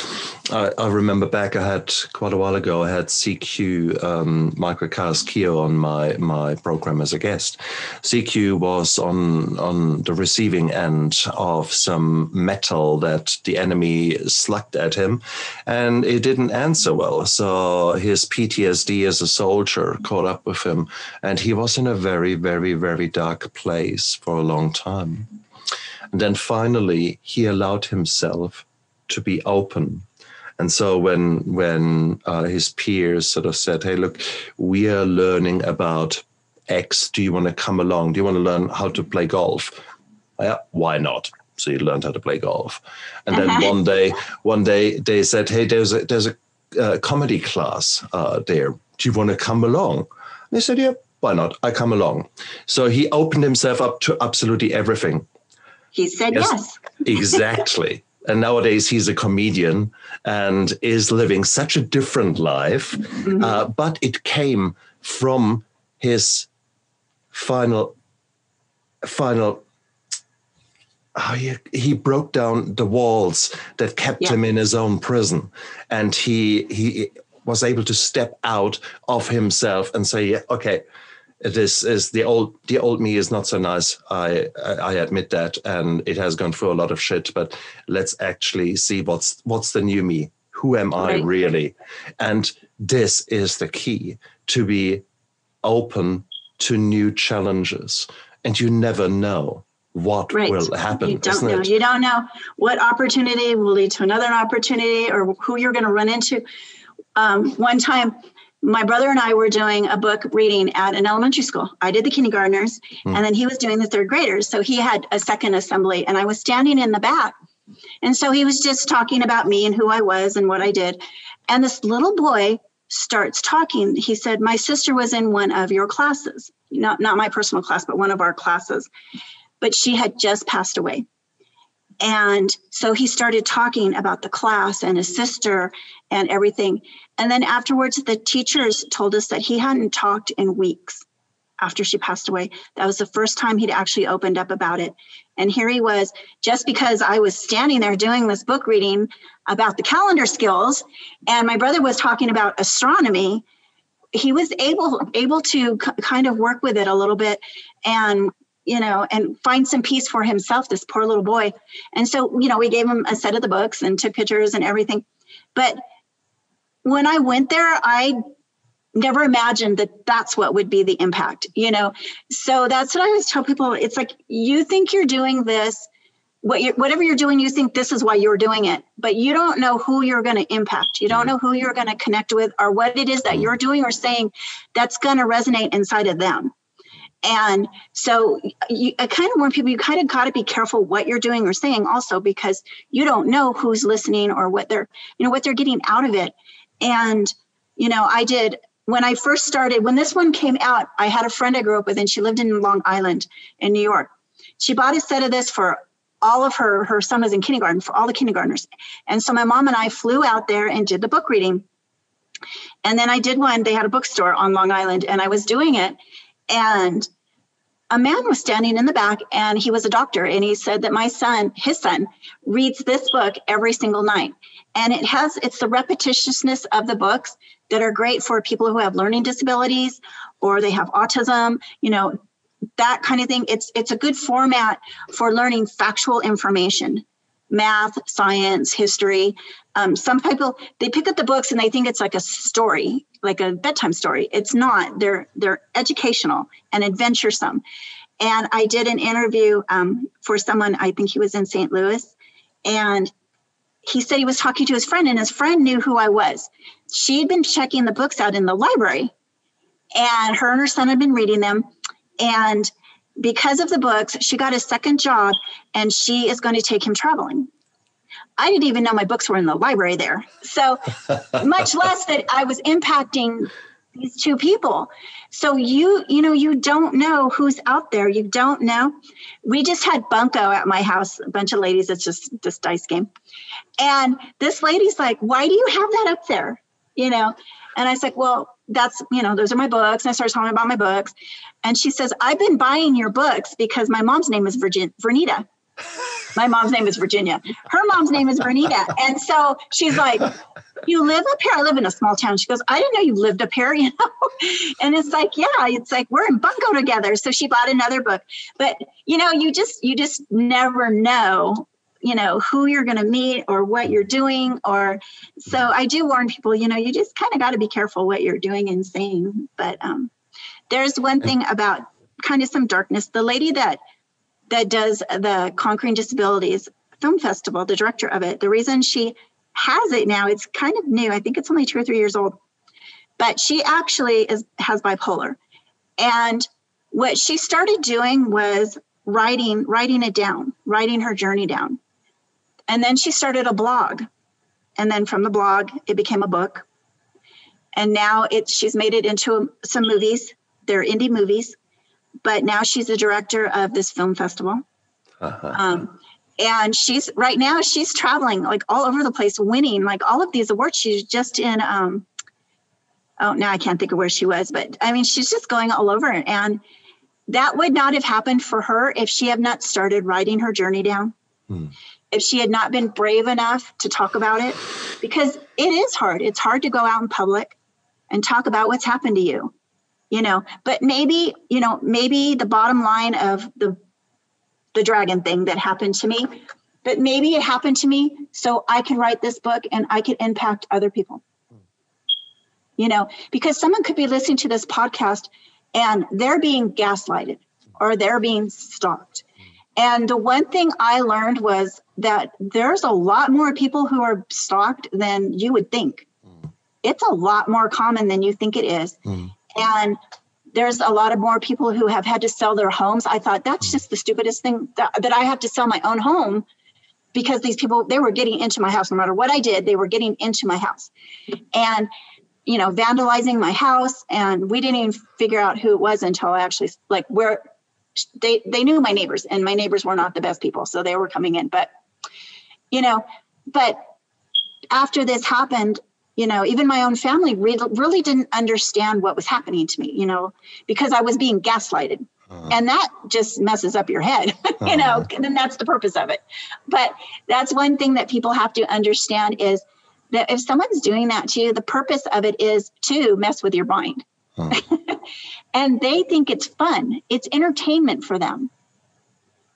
I, I, remember back, I had quite a while ago, I had CQ um, Mike Keo on my my program as a guest. CQ was on on the receiving end of some metal that the enemy slugged at him, and it didn't answer well. So his PTSD as a soldier caught up with him, and he was in a very, very, very dark place for a long time. And then finally, he allowed himself to be open. And so when when uh, his peers sort of said, "Hey, look, we are learning about X. Do you want to come along? Do you want to learn how to play golf? Yeah, why not?" So he learned how to play golf. And then uh-huh. one day, one day they said, "Hey, there's a there's a uh, comedy class uh, there. Do you want to come along?" And he said, "Yeah, why not? I come along." So he opened himself up to absolutely everything. He said yes. yes. exactly. And nowadays he's a comedian and is living such a different life. Mm-hmm. Uh, but it came from his final, final. Oh, he, he broke down the walls that kept yeah. him in his own prison, and he he was able to step out of himself and say, "Yeah, okay, this is the old the old me is not so nice. I I admit that, and it has gone through a lot of shit. But let's actually see what's what's the new me. Who am I right. really? And this is the key to be open to new challenges, and you never know what right. will happen. You don't know. It? You don't know what opportunity will lead to another opportunity, or who you're going to run into. Um, one time my brother and I were doing a book reading at an elementary school. I did the kindergartners, mm. and then he was doing the third graders. So he had a second assembly, and I was standing in the back. And so he was just talking about me and who I was and what I did. And this little boy starts talking. He said, My sister was in one of your classes. not not my personal class, but one of our classes. But she had just passed away. And so he started talking about the class and his sister and everything. And then afterwards, the teachers told us that he hadn't talked in weeks after she passed away. That was the first time he'd actually opened up about it. And here he was, just because I was standing there doing this book reading about the calendar skills, and my brother was talking about astronomy. He was able able to kind of work with it a little bit and you know, and find some peace for himself, this poor little boy. And so, you know, we gave him a set of the books and took pictures and everything. But when I went there, I never imagined that that's what would be the impact, you know? So that's what I always tell people. It's like, you think you're doing this, what you're, whatever you're doing, you think this is why you're doing it, but you don't know who you're going to impact. You don't mm-hmm. know who you're going to connect with or what it is that mm-hmm. you're doing or saying that's going to resonate inside of them. And so you, I kind of warn people, you kind of got to be careful what you're doing or saying also, because you don't know who's listening or what they're, you know, what they're getting out of it. And, you know, I did, when I first started, when this one came out, I had a friend I grew up with and she lived in Long Island in New York. She bought a set of this for all of her, her son was in kindergarten for all the kindergartners. And so my mom and I flew out there and did the book reading. And then I did one, they had a bookstore on Long Island and I was doing it and a man was standing in the back and he was a doctor and he said that my son his son reads this book every single night and it has it's the repetitiousness of the books that are great for people who have learning disabilities or they have autism you know that kind of thing it's it's a good format for learning factual information math science history um, some people they pick up the books and they think it's like a story like a bedtime story. It's not. They're they're educational and adventuresome. And I did an interview um, for someone. I think he was in St. Louis, and he said he was talking to his friend, and his friend knew who I was. She had been checking the books out in the library, and her and her son had been reading them, and because of the books, she got a second job, and she is going to take him traveling. I didn't even know my books were in the library there. So much less that I was impacting these two people. So you, you know, you don't know who's out there. You don't know. We just had bunco at my house, a bunch of ladies. It's just this dice game. And this lady's like, why do you have that up there? You know? And I was like, well, that's, you know, those are my books. And I started talking about my books. And she says, I've been buying your books because my mom's name is Virgin Vernita. My mom's name is Virginia. Her mom's name is Bernita. And so she's like, You live up here? I live in a small town. She goes, I didn't know you lived up here, you know? And it's like, yeah, it's like we're in bunco together. So she bought another book. But you know, you just you just never know you know who you're going to meet or what you're doing or so i do warn people you know you just kind of got to be careful what you're doing and saying but um, there's one thing about kind of some darkness the lady that that does the Conquering Disabilities Film Festival, the director of it. The reason she has it now, it's kind of new. I think it's only two or three years old, but she actually is has bipolar. And what she started doing was writing, writing it down, writing her journey down. And then she started a blog. And then from the blog, it became a book. And now it's she's made it into some movies. They're indie movies but now she's the director of this film festival. Uh-huh. Um, and she's right now she's traveling like all over the place, winning like all of these awards. She's just in um, oh now I can't think of where she was, but I mean she's just going all over. And that would not have happened for her if she had not started writing her journey down. Hmm. If she had not been brave enough to talk about it, because it is hard. It's hard to go out in public and talk about what's happened to you you know but maybe you know maybe the bottom line of the the dragon thing that happened to me but maybe it happened to me so i can write this book and i can impact other people. You know because someone could be listening to this podcast and they're being gaslighted or they're being stalked. And the one thing i learned was that there's a lot more people who are stalked than you would think. It's a lot more common than you think it is. Mm. And there's a lot of more people who have had to sell their homes. I thought that's mm. just the stupidest thing that, that I have to sell my own home because these people they were getting into my house no matter what I did, they were getting into my house. And you know, vandalizing my house. And we didn't even figure out who it was until I actually, like, where they, they knew my neighbors, and my neighbors were not the best people. So they were coming in. But, you know, but after this happened, you know, even my own family really, really didn't understand what was happening to me, you know, because I was being gaslighted. Uh-huh. And that just messes up your head, you uh-huh. know, and that's the purpose of it. But that's one thing that people have to understand is that if someone's doing that to you, the purpose of it is to mess with your mind. Uh-huh. and they think it's fun, it's entertainment for them.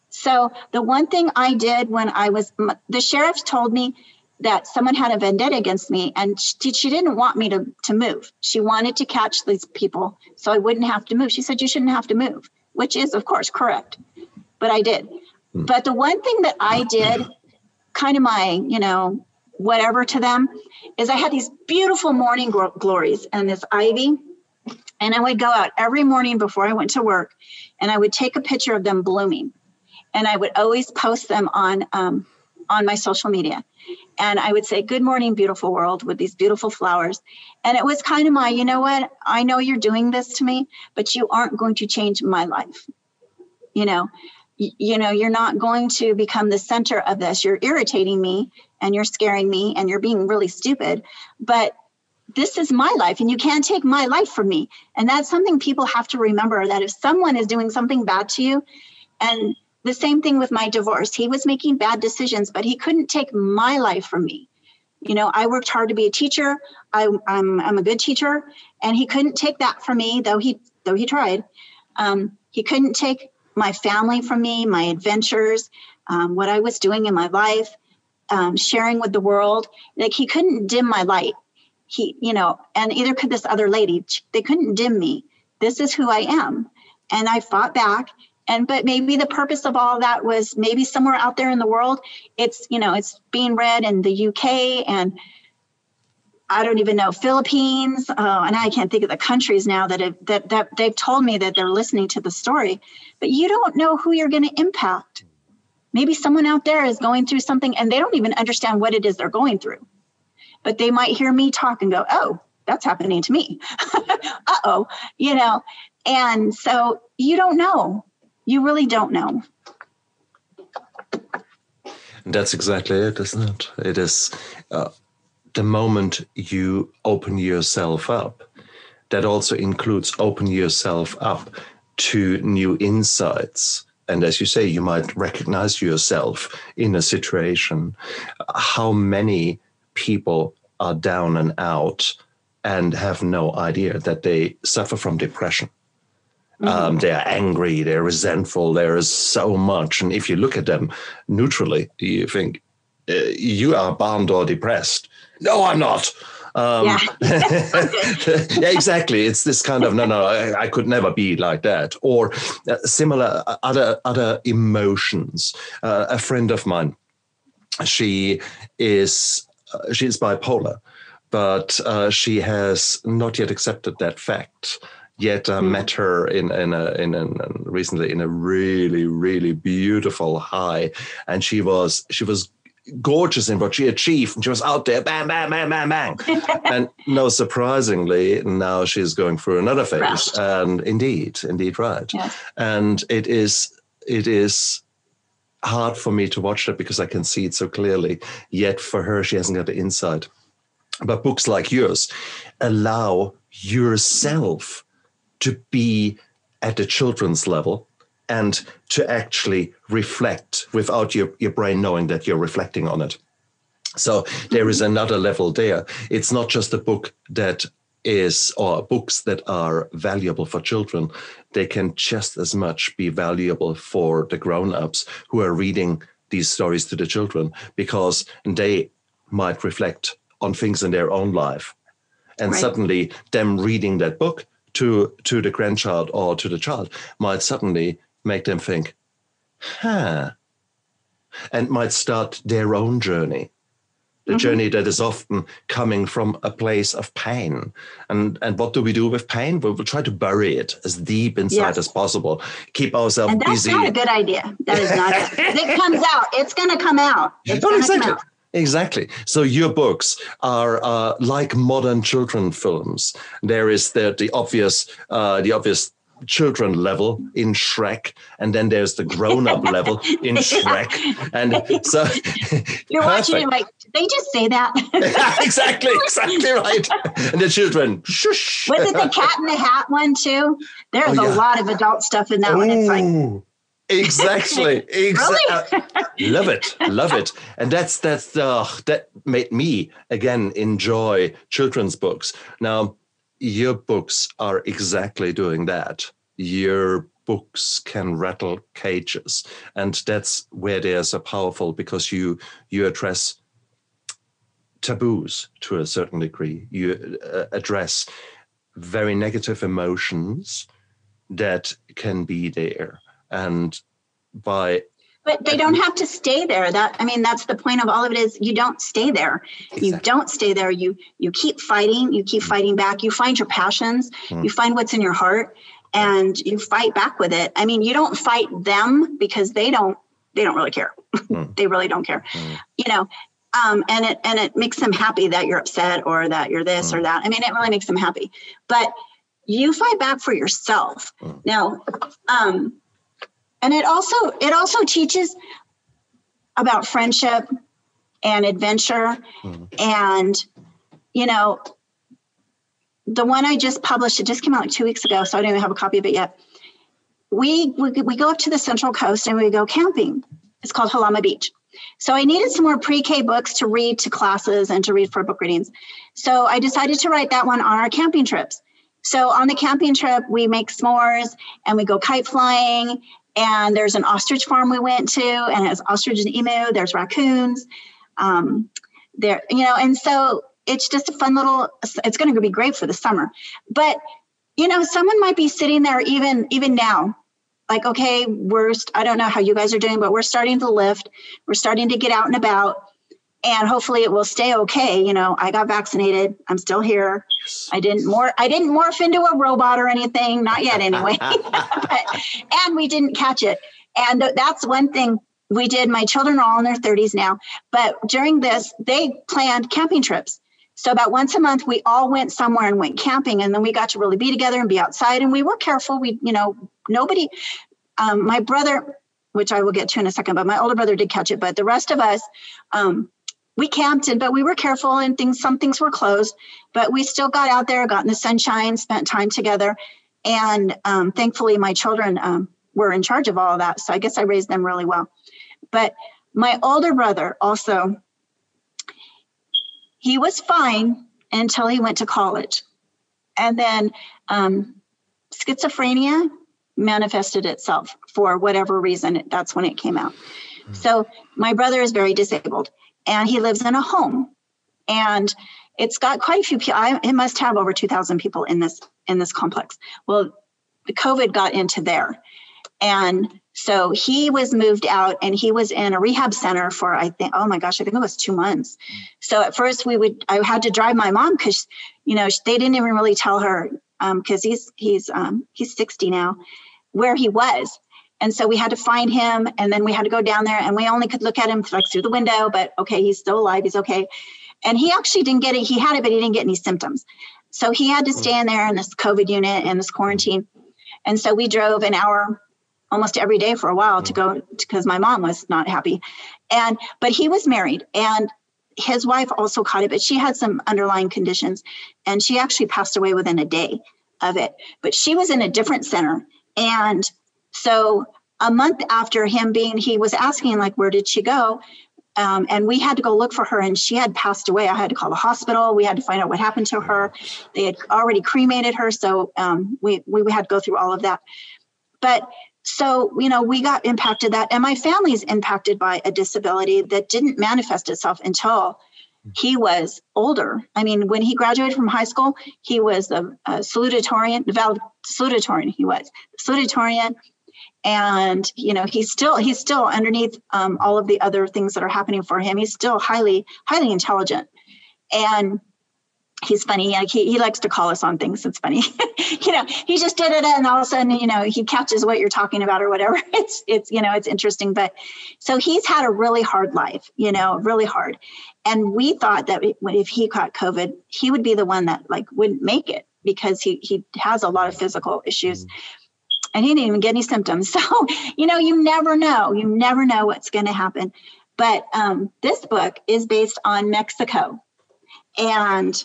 So the one thing I did when I was, the sheriff told me that someone had a vendetta against me and she, she, didn't want me to, to move. She wanted to catch these people so I wouldn't have to move. She said, You shouldn't have to move, which is, of course, correct. But I did. Hmm. But the one thing that I did, kind of my, you know, whatever to them, is I had these beautiful morning glories and this ivy. And I would go out every morning before I went to work and I would take a picture of them blooming. And I would always post them on um, on my social media and I would say, Good morning, beautiful world, with these beautiful flowers. And it was kind of my, you know what? I know you're doing this to me, but you aren't going to change my life. You know, you know, you're not going to become the center of this. You're irritating me and you're scaring me and you're being really stupid. But this is my life and you can't take my life from me. And that's something people have to remember that if someone is doing something bad to you and the same thing with my divorce. He was making bad decisions, but he couldn't take my life from me. You know, I worked hard to be a teacher. I, I'm, I'm a good teacher, and he couldn't take that from me, though he though he tried. Um, he couldn't take my family from me, my adventures, um, what I was doing in my life, um, sharing with the world. Like he couldn't dim my light. He, you know, and either could this other lady. They couldn't dim me. This is who I am, and I fought back and but maybe the purpose of all that was maybe somewhere out there in the world it's you know it's being read in the uk and i don't even know philippines uh, and i can't think of the countries now that have that, that they've told me that they're listening to the story. But you don't know who you're going to impact. Maybe someone out there is going through something and they don't even understand what it is they're going through. But they might hear me talk and go oh that's happening to me. Uh-oh you know? And so you don't know you really don't know. That's exactly it, isn't it? It is uh, the moment you open yourself up. That also includes open yourself up to new insights. And as you say, you might recognize yourself in a situation. How many people are down and out and have no idea that they suffer from depression? Um, mm-hmm. Um, they're angry, they're resentful, there is so much. And if you look at them neutrally, you think, uh, you are bound or depressed. No, I'm not. Um, yeah. yeah, exactly. It's this kind of no, no, I, I could never be like that, or uh, similar uh, other other emotions. Uh, a friend of mine, she is uh, she is bipolar, but uh, she has not yet accepted that fact yet uh, mm. met her in in a, in a, recently in a really really beautiful high, and she was she was gorgeous in what she achieved, and she was out there, bang bang bang bang bang, and no surprisingly now she's going through another phase, and indeed, indeed, right, and it is it is hard for me to watch that because I can see it so clearly. Yet for her, she hasn't got the insight. But books like yours allow yourself to be at the children's level and to actually reflect without your, your brain knowing that you're reflecting on it. So there is another level there. It's not just a book that is, or books that are valuable for children. They can just as much be valuable for the grown ups who are reading these stories to the children because they might reflect on things in their own life. And right. suddenly, them reading that book to to the grandchild or to the child might suddenly make them think, huh, and might start their own journey. The mm-hmm. journey that is often coming from a place of pain. And and what do we do with pain? We'll, we'll try to bury it as deep inside yes. as possible. Keep ourselves and that's busy. not a good idea. That is not. it comes out. It's going to come out. It's exactly. Come out. Exactly. So your books are uh, like modern children films. There is the the obvious uh, the obvious children level in Shrek, and then there's the grown up level in Shrek, and so you're perfect. watching it like they just say that. exactly, exactly right. And the children, shush. Was it the Cat in the Hat one too? There's oh, yeah. a lot of adult stuff in that Ooh. one. It's like exactly. Exactly really? love it. Love it. And that's that's uh, that made me again enjoy children's books. Now your books are exactly doing that. Your books can rattle cages. And that's where they're so powerful because you you address taboos to a certain degree. You uh, address very negative emotions that can be there and by but they don't have to stay there. That i mean that's the point of all of it is you don't stay there. Exactly. you don't stay there. You you keep fighting. You keep fighting back. You find your passions. Mm. you find what's in your heart and you fight back with it. I mean you don't fight them because they don't they don't really care. Mm. they really don't care. Mm. you know um, and it and it makes them happy that you're upset or that you're this or hmm. that. I mean it really makes them happy. But you fight back for yourself. Now um, and it also it also teaches about friendship and adventure. Mm-hmm. and you know the one i just published it just came out like two weeks ago so i don't even have a copy of it yet. We, we we go up to the central coast and we go camping. It's called Jalama beach. So i needed some more pre-k books to read to classes and to read for book readings. So i decided to write that one on our camping trips. So on the camping trip, we make s'mores and we go kite flying and there's an ostrich farm we went to, and it has ostrich and emu. There's raccoons. Um, there, you know, and so it's just a fun little. It's going to be great for the summer. But you know, someone might be sitting there even even now, like, okay, we're. I don't know how you guys are doing, but we're starting to lift. We're starting to get out and about and hopefully it will stay okay. You know i got vaccinated. I'm still here. I didn't more i didn't morph into a robot or anything not yet anyway. But, and we didn't catch it. And that's one thing. We did my children are all in their 30s now but during this they planned camping trips. So about once a month we all went somewhere and went camping and then we got to really be together and be outside and we were careful. We you know nobody um, my brother which i will get to in a second but my older brother did catch it but the rest of us um, we camped and but we were careful and things some things were closed but we still got out there got in the sunshine spent time together. And um, thankfully my children um, were in charge of all of that so i guess i raised them really well. But my older brother also he was fine until he went to college. And then um, schizophrenia manifested itself for whatever reason that's when it came out. Mm-hmm. so my brother is very disabled and he lives in a home. And it's got quite a few people I, it must have over 2000 people in this in this complex. Well the covid got into there. And so he was moved out and he was in a rehab center for i think oh my gosh i think it was two months. So at first we would i had to drive my mom because you know they didn't even really tell her because um, he's he's um, he's 60 now where he was and so we had to find him and then we had to go down there and we only could look at him like through the window, but okay, he's still alive, he's okay. And he actually didn't get it, he had it, but he didn't get any symptoms. So he had to stay in there in this COVID unit and this quarantine. And so we drove an hour almost every day for a while to go because my mom was not happy. And but he was married and his wife also caught it, but she had some underlying conditions and she actually passed away within a day of it. But she was in a different center and so a month after him being, he was asking, like, where did she go? Um, and we had to go look for her, and she had passed away. I had to call the hospital. We had to find out what happened to her. They had already cremated her, so um, we we had to go through all of that. But so you know, we got impacted that, and my family's impacted by a disability that didn't manifest itself until he was older. I mean, when he graduated from high school, he was a, a salutatorian, salutatorian. He was salutatorian and you know he's still he's still underneath um, all of the other things that are happening for him he's still highly highly intelligent and he's funny. Like he, he likes to call us on things. It's funny. you know, he just did it and all of a sudden, you know, he catches what you're talking about or whatever. It's, it's, you know, it's interesting. But so he's had a really hard life, you know, really hard. And we thought that if he caught COVID, he would be the one that like wouldn't make it because he, he has a lot of physical issues. And he didn't even get any symptoms. So, you know, you never know. You never know what's going to happen. But um, this book is based on Mexico and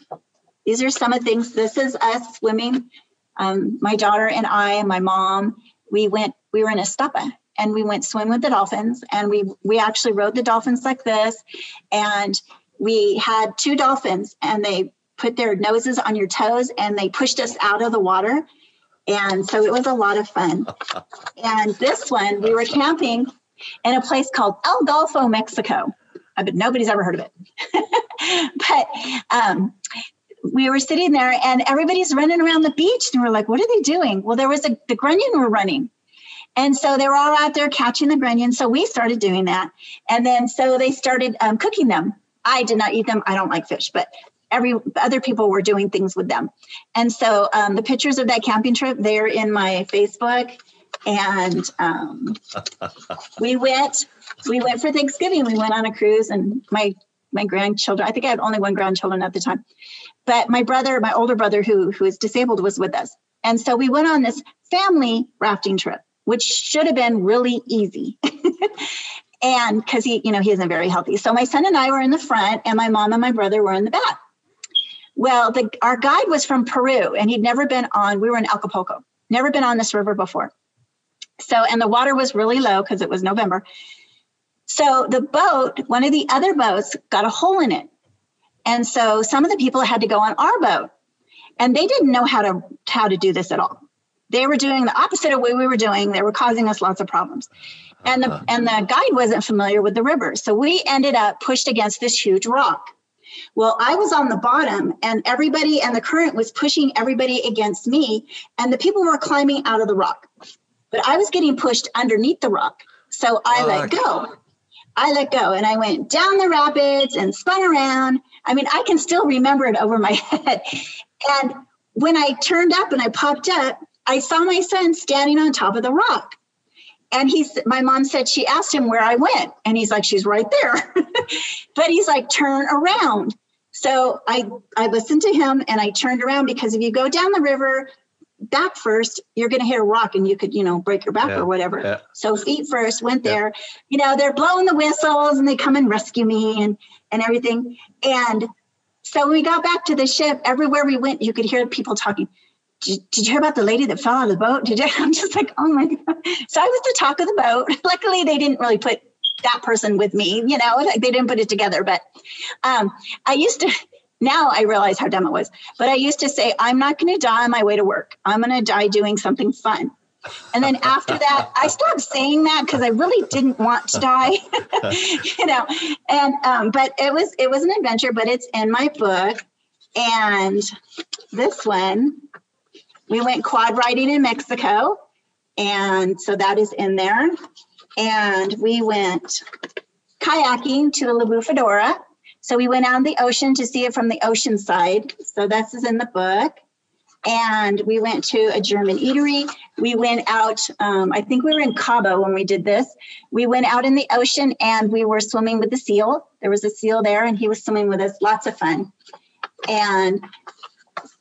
these are some of the things. This is us swimming. Um, my daughter and I and my mom, we went, we were in Ixtapa and we went swim with the dolphins and we we actually rode the dolphins like this. And we had two dolphins and they put their noses on your toes and they pushed us out of the water. And so it was a lot of fun. and this one, we were camping in a place called El Golfo, Mexico. I bet nobody's ever heard of it. but um, we were sitting there and everybody's running around the beach and we're like, what are they doing? Well, there was a, the grunion were running. And so they were all out there catching the grunion. So we started doing that. And then so they started um, cooking them. I did not eat them. I don't like fish, but every other people were doing things with them. And so um, the pictures of that camping trip, they're in my Facebook. And um, we went, we went for Thanksgiving. We went on a cruise and my my grandchildren. I think I had only one grandchildren at the time, but my brother, my older brother, who who is disabled, was with us, and so we went on this family rafting trip, which should have been really easy. and because he, you know, he isn't very healthy. So my son and I were in the front, and my mom and my brother were in the back. Well, the, our guide was from Peru, and he'd never been on. We were in Acapulco, never been on this river before. So, and the water was really low because it was November. So the boat, one of the other boats, got a hole in it. And so some of the people had to go on our boat. And they didn't know how to how to do this at all. They were doing the opposite of what we were doing. They were causing us lots of problems. And the uh-huh. and the guide wasn't familiar with the river. So we ended up pushed against this huge rock. Well, I was on the bottom and everybody and the current was pushing everybody against me and the people were climbing out of the rock. But I was getting pushed underneath the rock. So I oh, let go. I let go and I went down the rapids and spun around. I mean, I can still remember it over my head. And when I turned up and I popped up, I saw my son standing on top of the rock. And he's my mom said she asked him where I went. And he's like, she's right there. but he's like, turn around. So I I listened to him and I turned around because if you go down the river, back first, you're going to hit a rock and you could, you know, break your back yeah, or whatever. Yeah. So feet first, went there. Yeah. You know, they're blowing the whistles and they come and rescue me and and everything. And so we got back to the ship, everywhere we went, you could hear people talking. Did, did you hear about the lady that fell out of the boat? Did you? I'm just like, oh my god! So I was the talk of the boat. Luckily, they didn't really put that person with me. You know, like they didn't put it together. But um, I used to now I realize how dumb it was. But I used to say, I'm not going to die on my way to work. I'm going to die doing something fun. And then after that, I stopped saying that because I really didn't want to die, you know. And um, but it was it was an adventure, but it's in my book. And this one, we went quad riding in Mexico, and so that is in there. And we went kayaking to the La Bufadora, so we went out in the ocean to see it from the ocean side. So this is in the book. And we went to a German eatery. We went out, um, I think we were in Cabo when we did this. We went out in the ocean and we were swimming with the seal. There was a seal there and he was swimming with us. Lots of fun. And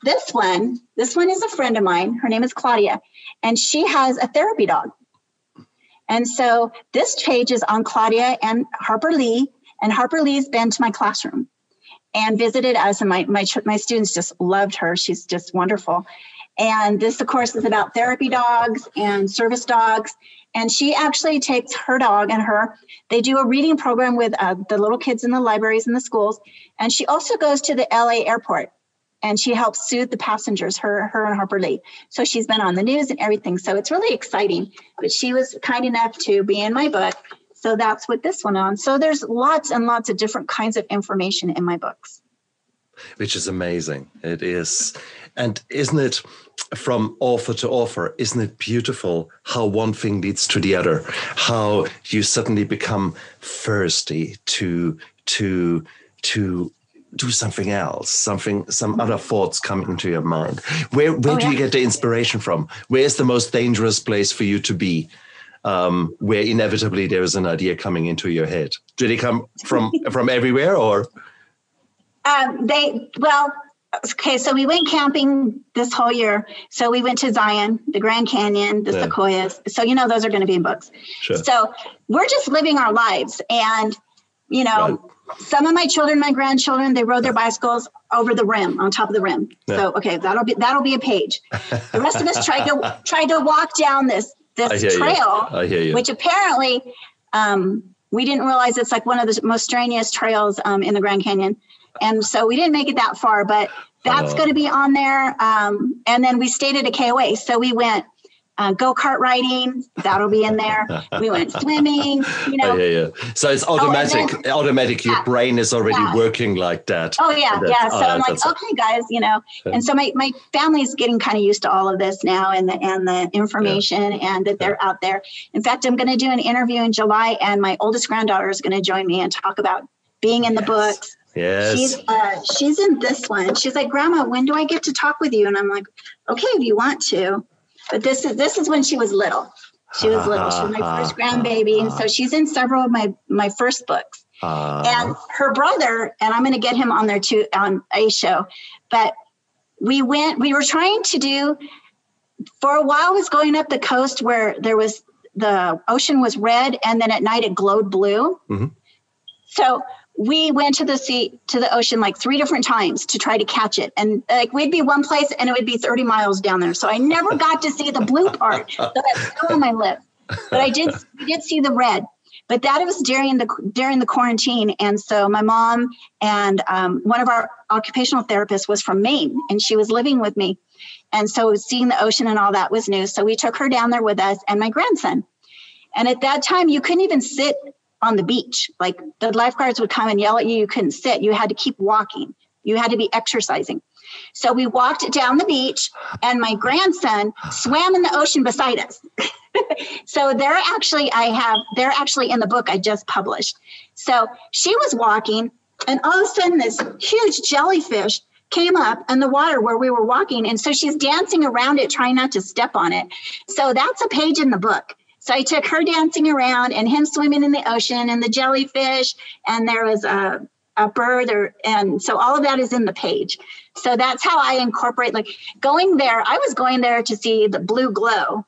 this one, this one is a friend of mine. Her name is Claudia, and she has a therapy dog. And so this page is on Claudia and Harper Lee and Harper Lee's been to my classroom and visited us, and my, my, my students just loved her. She's just wonderful. And this, of course, is about therapy dogs and service dogs. And she actually takes her dog and her, they do a reading program with uh, the little kids in the libraries and the schools. And she also goes to the LA airport and she helps soothe the passengers, her, her and Harper Lee. So she's been on the news and everything. So it's really exciting. But she was kind enough to be in my book so that's what this one on. So there's lots and lots of different kinds of information in my books. Which is amazing. It is. And isn't it from author to author, isn't it beautiful how one thing leads to the other? How you suddenly become thirsty to to to do something else, something, some other thoughts come into your mind. Where where oh, do yeah. you get the inspiration from? Where's the most dangerous place for you to be? Um, where inevitably there is an idea coming into your head. Do they come from from everywhere or? Um, they well, okay. So we went camping this whole year. So we went to Zion, the Grand Canyon, the yeah. Sequoias. So you know those are going to be in books. Sure. So we're just living our lives, and you know. Right some of my children, my grandchildren, they rode their bicycles over the rim, on top of the rim. Yeah. So okay, that'll be that'll be a page. The rest of us tried to tried to walk down this this trail, which apparently um, we didn't realize it's like one of the most strenuous trails um, in the Grand Canyon, and so we didn't make it that far. But that's uh, going to be on there. Um, and then we stayed at a KOA, so we went uh, go kart riding. That'll be in there. We went swimming. You know. yeah, yeah. So it's automatic. Oh, then, automatic. Your yeah, brain is already yeah. working like that. Oh yeah, yeah. So oh, I'm like, okay, guys, you know. And so my my family's getting kind of used to all of this now, and the and the information, yeah. and that they're out there. In fact, I'm going to do an interview in July, and my oldest granddaughter is going to join me and talk about being in the yes. books. Yes. She's uh, she's in this one. She's like, Grandma, when do I get to talk with you? And I'm like, okay, if you want to. But this is this is when she was little. She was little. She was my first grandbaby, and so she's in several of my my first books. Uh, and her brother, and I'm going to get him on there too on a show. But we went. We were trying to do for a while. Was going up the coast where there was the ocean was red, and then at night it glowed blue. Mm-hmm. So we went to the sea to the ocean like three different times to try to catch it. And like we'd be one place and it would be 30 miles down there. So i never got to see the blue part so that's still on my list but i did we did see the red. But that was during the during the quarantine. And so my mom and um, one of our occupational therapists was from maine and she was living with me. And so seeing the ocean and all that was new. So we took her down there with us and my grandson. And at that time you couldn't even sit on the beach. Like the lifeguards would come and yell at you, you couldn't sit. You had to keep walking. You had to be exercising. So we walked down the beach, and my grandson swam in the ocean beside us. so they're actually, I have, they're actually in the book I just published. So she was walking, and all of a sudden, this huge jellyfish came up in the water where we were walking. And so she's dancing around it, trying not to step on it. So that's a page in the book. So I took her dancing around and him swimming in the ocean and the jellyfish, and there was a, a bird, or, and so all of that is in the page. So that's how I incorporate, like going there. I was going there to see the blue glow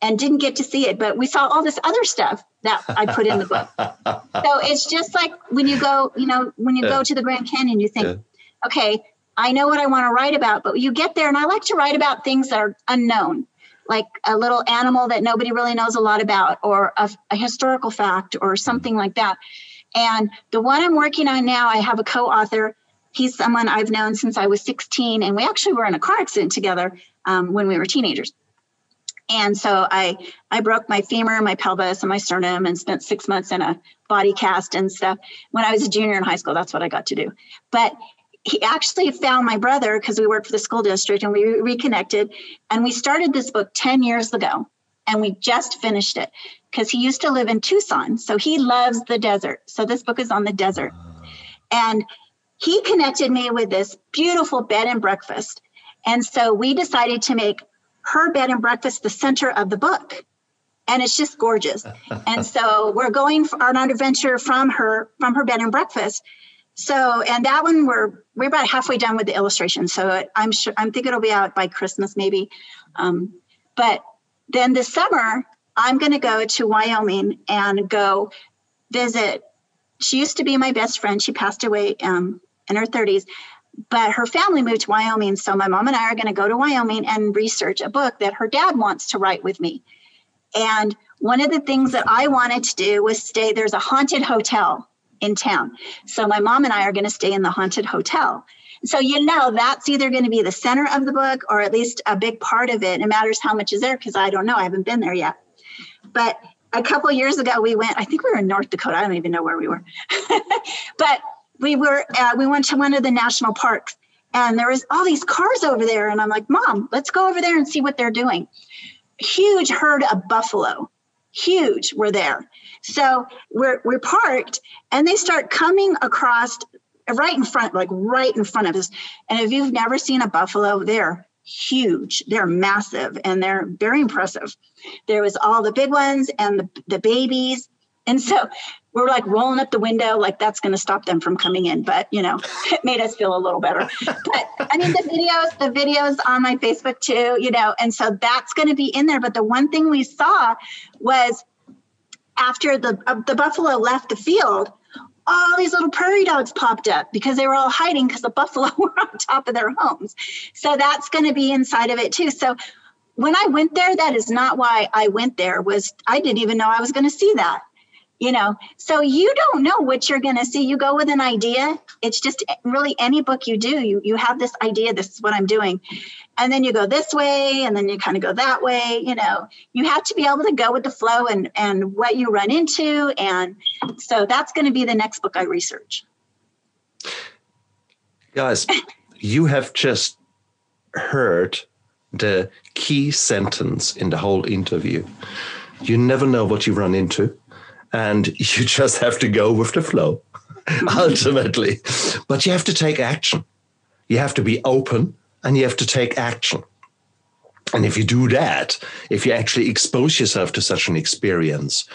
and didn't get to see it, but we saw all this other stuff that I put in the book. so it's just like when you go, you know, when you yeah. go to the Grand Canyon, you think, yeah. okay, I know what I want to write about, but you get there and I like to write about things that are unknown like a little animal that nobody really knows a lot about, or a, a historical fact, or something like that. And the one I'm working on now, I have a co author. He's someone I've known since I was 16, and we actually were in a car accident together um, when we were teenagers. And so I I broke my femur, my pelvis, and my sternum, and spent six months in a body cast and stuff. When I was a junior in high school, that's what I got to do. But he actually found my brother because we worked for the school district and we reconnected and we started this book 10 years ago and we just finished it because he used to live in tucson so he loves the desert. So this book is on the desert. And he connected me with this beautiful bed and breakfast and so we decided to make her bed and breakfast the center of the book and it's just gorgeous. And so we're going on an adventure from her from her bed and breakfast so, and that one we're we're about halfway done with the illustration. So I'm sure I'm thinking it'll be out by Christmas maybe. Um, but then this summer I'm going to go to Wyoming and go visit. She used to be my best friend. She passed away um, in her 30s, but her family moved to Wyoming. So my mom and I are going to go to Wyoming and research a book that her dad wants to write with me. And one of the things that I wanted to do was stay. There's a haunted hotel in town. So my mom and I are going to stay in the haunted hotel. So you know that's either going to be the center of the book or at least a big part of it. It matters how much is there because I don't know. I haven't been there yet. But a couple years ago we went. I think we were in North Dakota. I don't even know where we were. but we were. Uh, we went to one of the national parks, and there was all these cars over there. And I'm like, Mom, let's go over there and see what they're doing. Huge herd of buffalo huge were there. So we're, we're parked and they start coming across right in front, like right in front of us. And if you've never seen a buffalo, they're huge. They're massive and they're very impressive. There was all the big ones and the, the babies. And so we're like rolling up the window, like that's going to stop them from coming in. But you know, it made us feel a little better. But I mean, the videos, the videos on my Facebook too, you know, and so that's going to be in there. But the one thing we saw was after the uh, the buffalo left the field, all these little prairie dogs popped up because they were all hiding because the buffalo were on top of their homes. So that's going to be inside of it too. So when I went there, that is not why I went there. Was I didn't even know I was going to see that you know so you don't know what you're going to see you go with an idea it's just really any book you do you you have this idea this is what i'm doing and then you go this way and then you kind of go that way you know you have to be able to go with the flow and and what you run into and so that's going to be the next book i research guys you have just heard the key sentence in the whole interview you never know what you run into and you just have to go with the flow ultimately. But you have to take action. You have to be open and you have to take action. And if you do that, if you actually expose yourself to such an experience,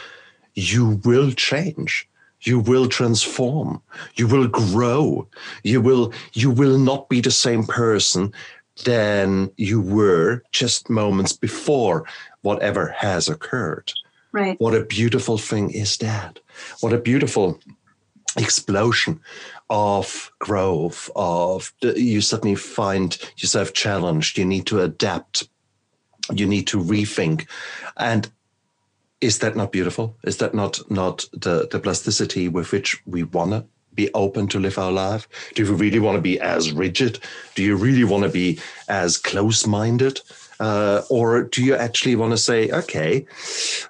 you will change. You will transform. You will grow. You will, you will not be the same person than you were just moments before whatever has occurred. Right. What a beautiful thing is that? What a beautiful explosion of growth of you suddenly find yourself challenged. You need to adapt. You need to rethink. And is that not beautiful? Is that not not the the plasticity with which we want to be open to live our life? Do you really want to be as rigid? Do you really want to be as close-minded? Uh, or do you actually want to say, okay,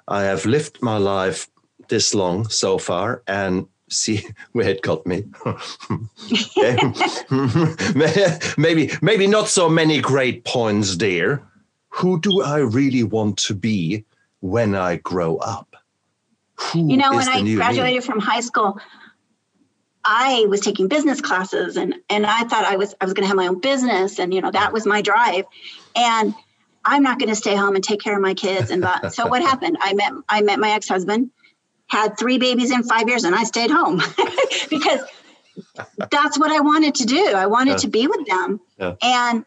I have lived my life this long so far and see where it got me. maybe, maybe not so many great points there. Who do I really want to be when I grow up? Who you know, when I graduated me? from high school, I was taking business classes and and I thought I was I was going to have my own business and you know that was my drive. And I'm not going to stay home and take care of my kids. And but, so what happened? I met I met my ex husband, had three babies in five years, and I stayed home because that's what I wanted to do. I wanted yeah. to be with them, yeah. and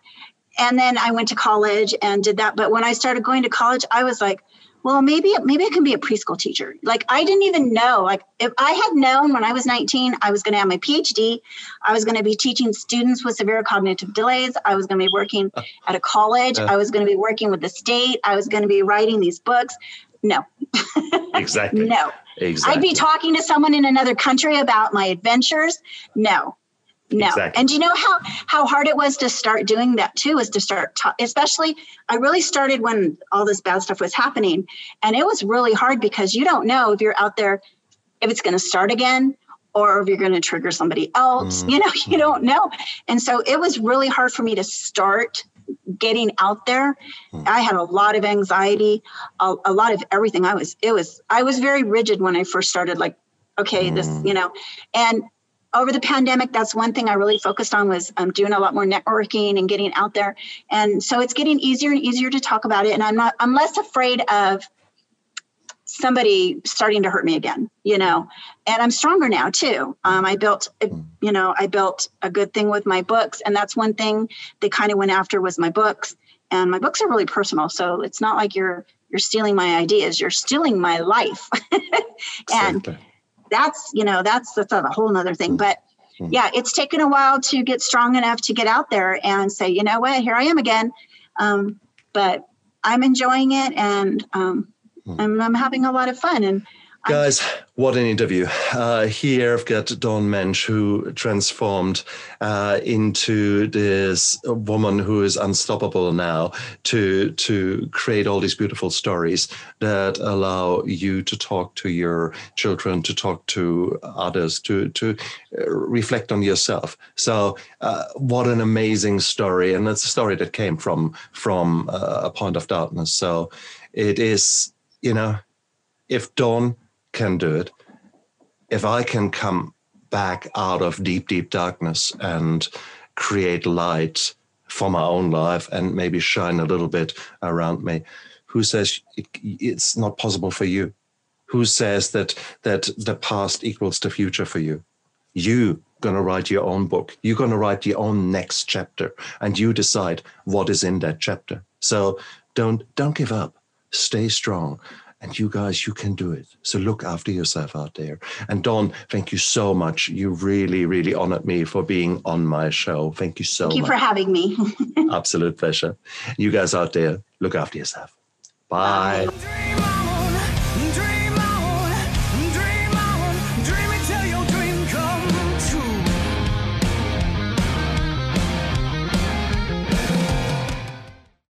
and then I went to college and did that. But when I started going to college, I was like, well, maybe maybe I can be a preschool teacher. Like I didn't even know. Like if I had known when I was 19, I was going to have my PhD. I was going to be teaching students with severe cognitive delays. I was going to be working at a college. I was going to be working with the state. I was going to be writing these books. No. Exactly. no. Exactly. I'd be talking to someone in another country about my adventures. No. No. Exactly. And you know how how hard it was to start doing that too is to start ta- especially I really started when all this bad stuff was happening and it was really hard because you don't know if you're out there if it's going to start again or if you're going to trigger somebody else. Mm. You know, you don't know. And so it was really hard for me to start getting out there. Mm. I had a lot of anxiety, a, a, lot of everything. I was, it was, I was very rigid when I first started, like, okay, mm. this, you know, and over the pandemic, that's one thing I really focused on was um, doing a lot more networking and getting out there. And so it's getting easier and easier to talk about it. And I'm not, I'm less afraid of somebody starting to hurt me again, you know, and I'm stronger now too. Um, I built, you know, I built a good thing with my books. And that's one thing they kind of went after was my books. And my books are really personal. So it's not like you're, you're stealing my ideas, you're stealing my life. and that's you know that's that's a whole nother thing but hmm. yeah it's taken a while to get strong enough to get out there and say you know what here i am again um, but i'm enjoying it and um, hmm. I'm, I'm having a lot of fun and Guys, what an interview. Uh, here I've got Dawn Mensch, who transformed uh, into this woman who is unstoppable now to, to create all these beautiful stories that allow you to talk to your children, to talk to others, to, to uh, reflect on yourself. So, uh, what an amazing story. And it's a story that came from, from uh, a point of darkness. So, it is, you know, if Dawn can do it, if I can come back out of deep, deep darkness and create light for my own life and maybe shine a little bit around me. Who says it's not possible for you? Who says that that the past equals the future for you? You going to write your own book. You're going to write your own next chapter, and you decide what is in that chapter. So don't don't give up. Stay strong. And you guys, you can do it. So look after yourself out there. And Dawn, thank you so much. You really, really honored me for being on my show. Thank you so much. thank you much. for having me. Absolute pleasure. You guys out there, look after yourself. Bye. Bye.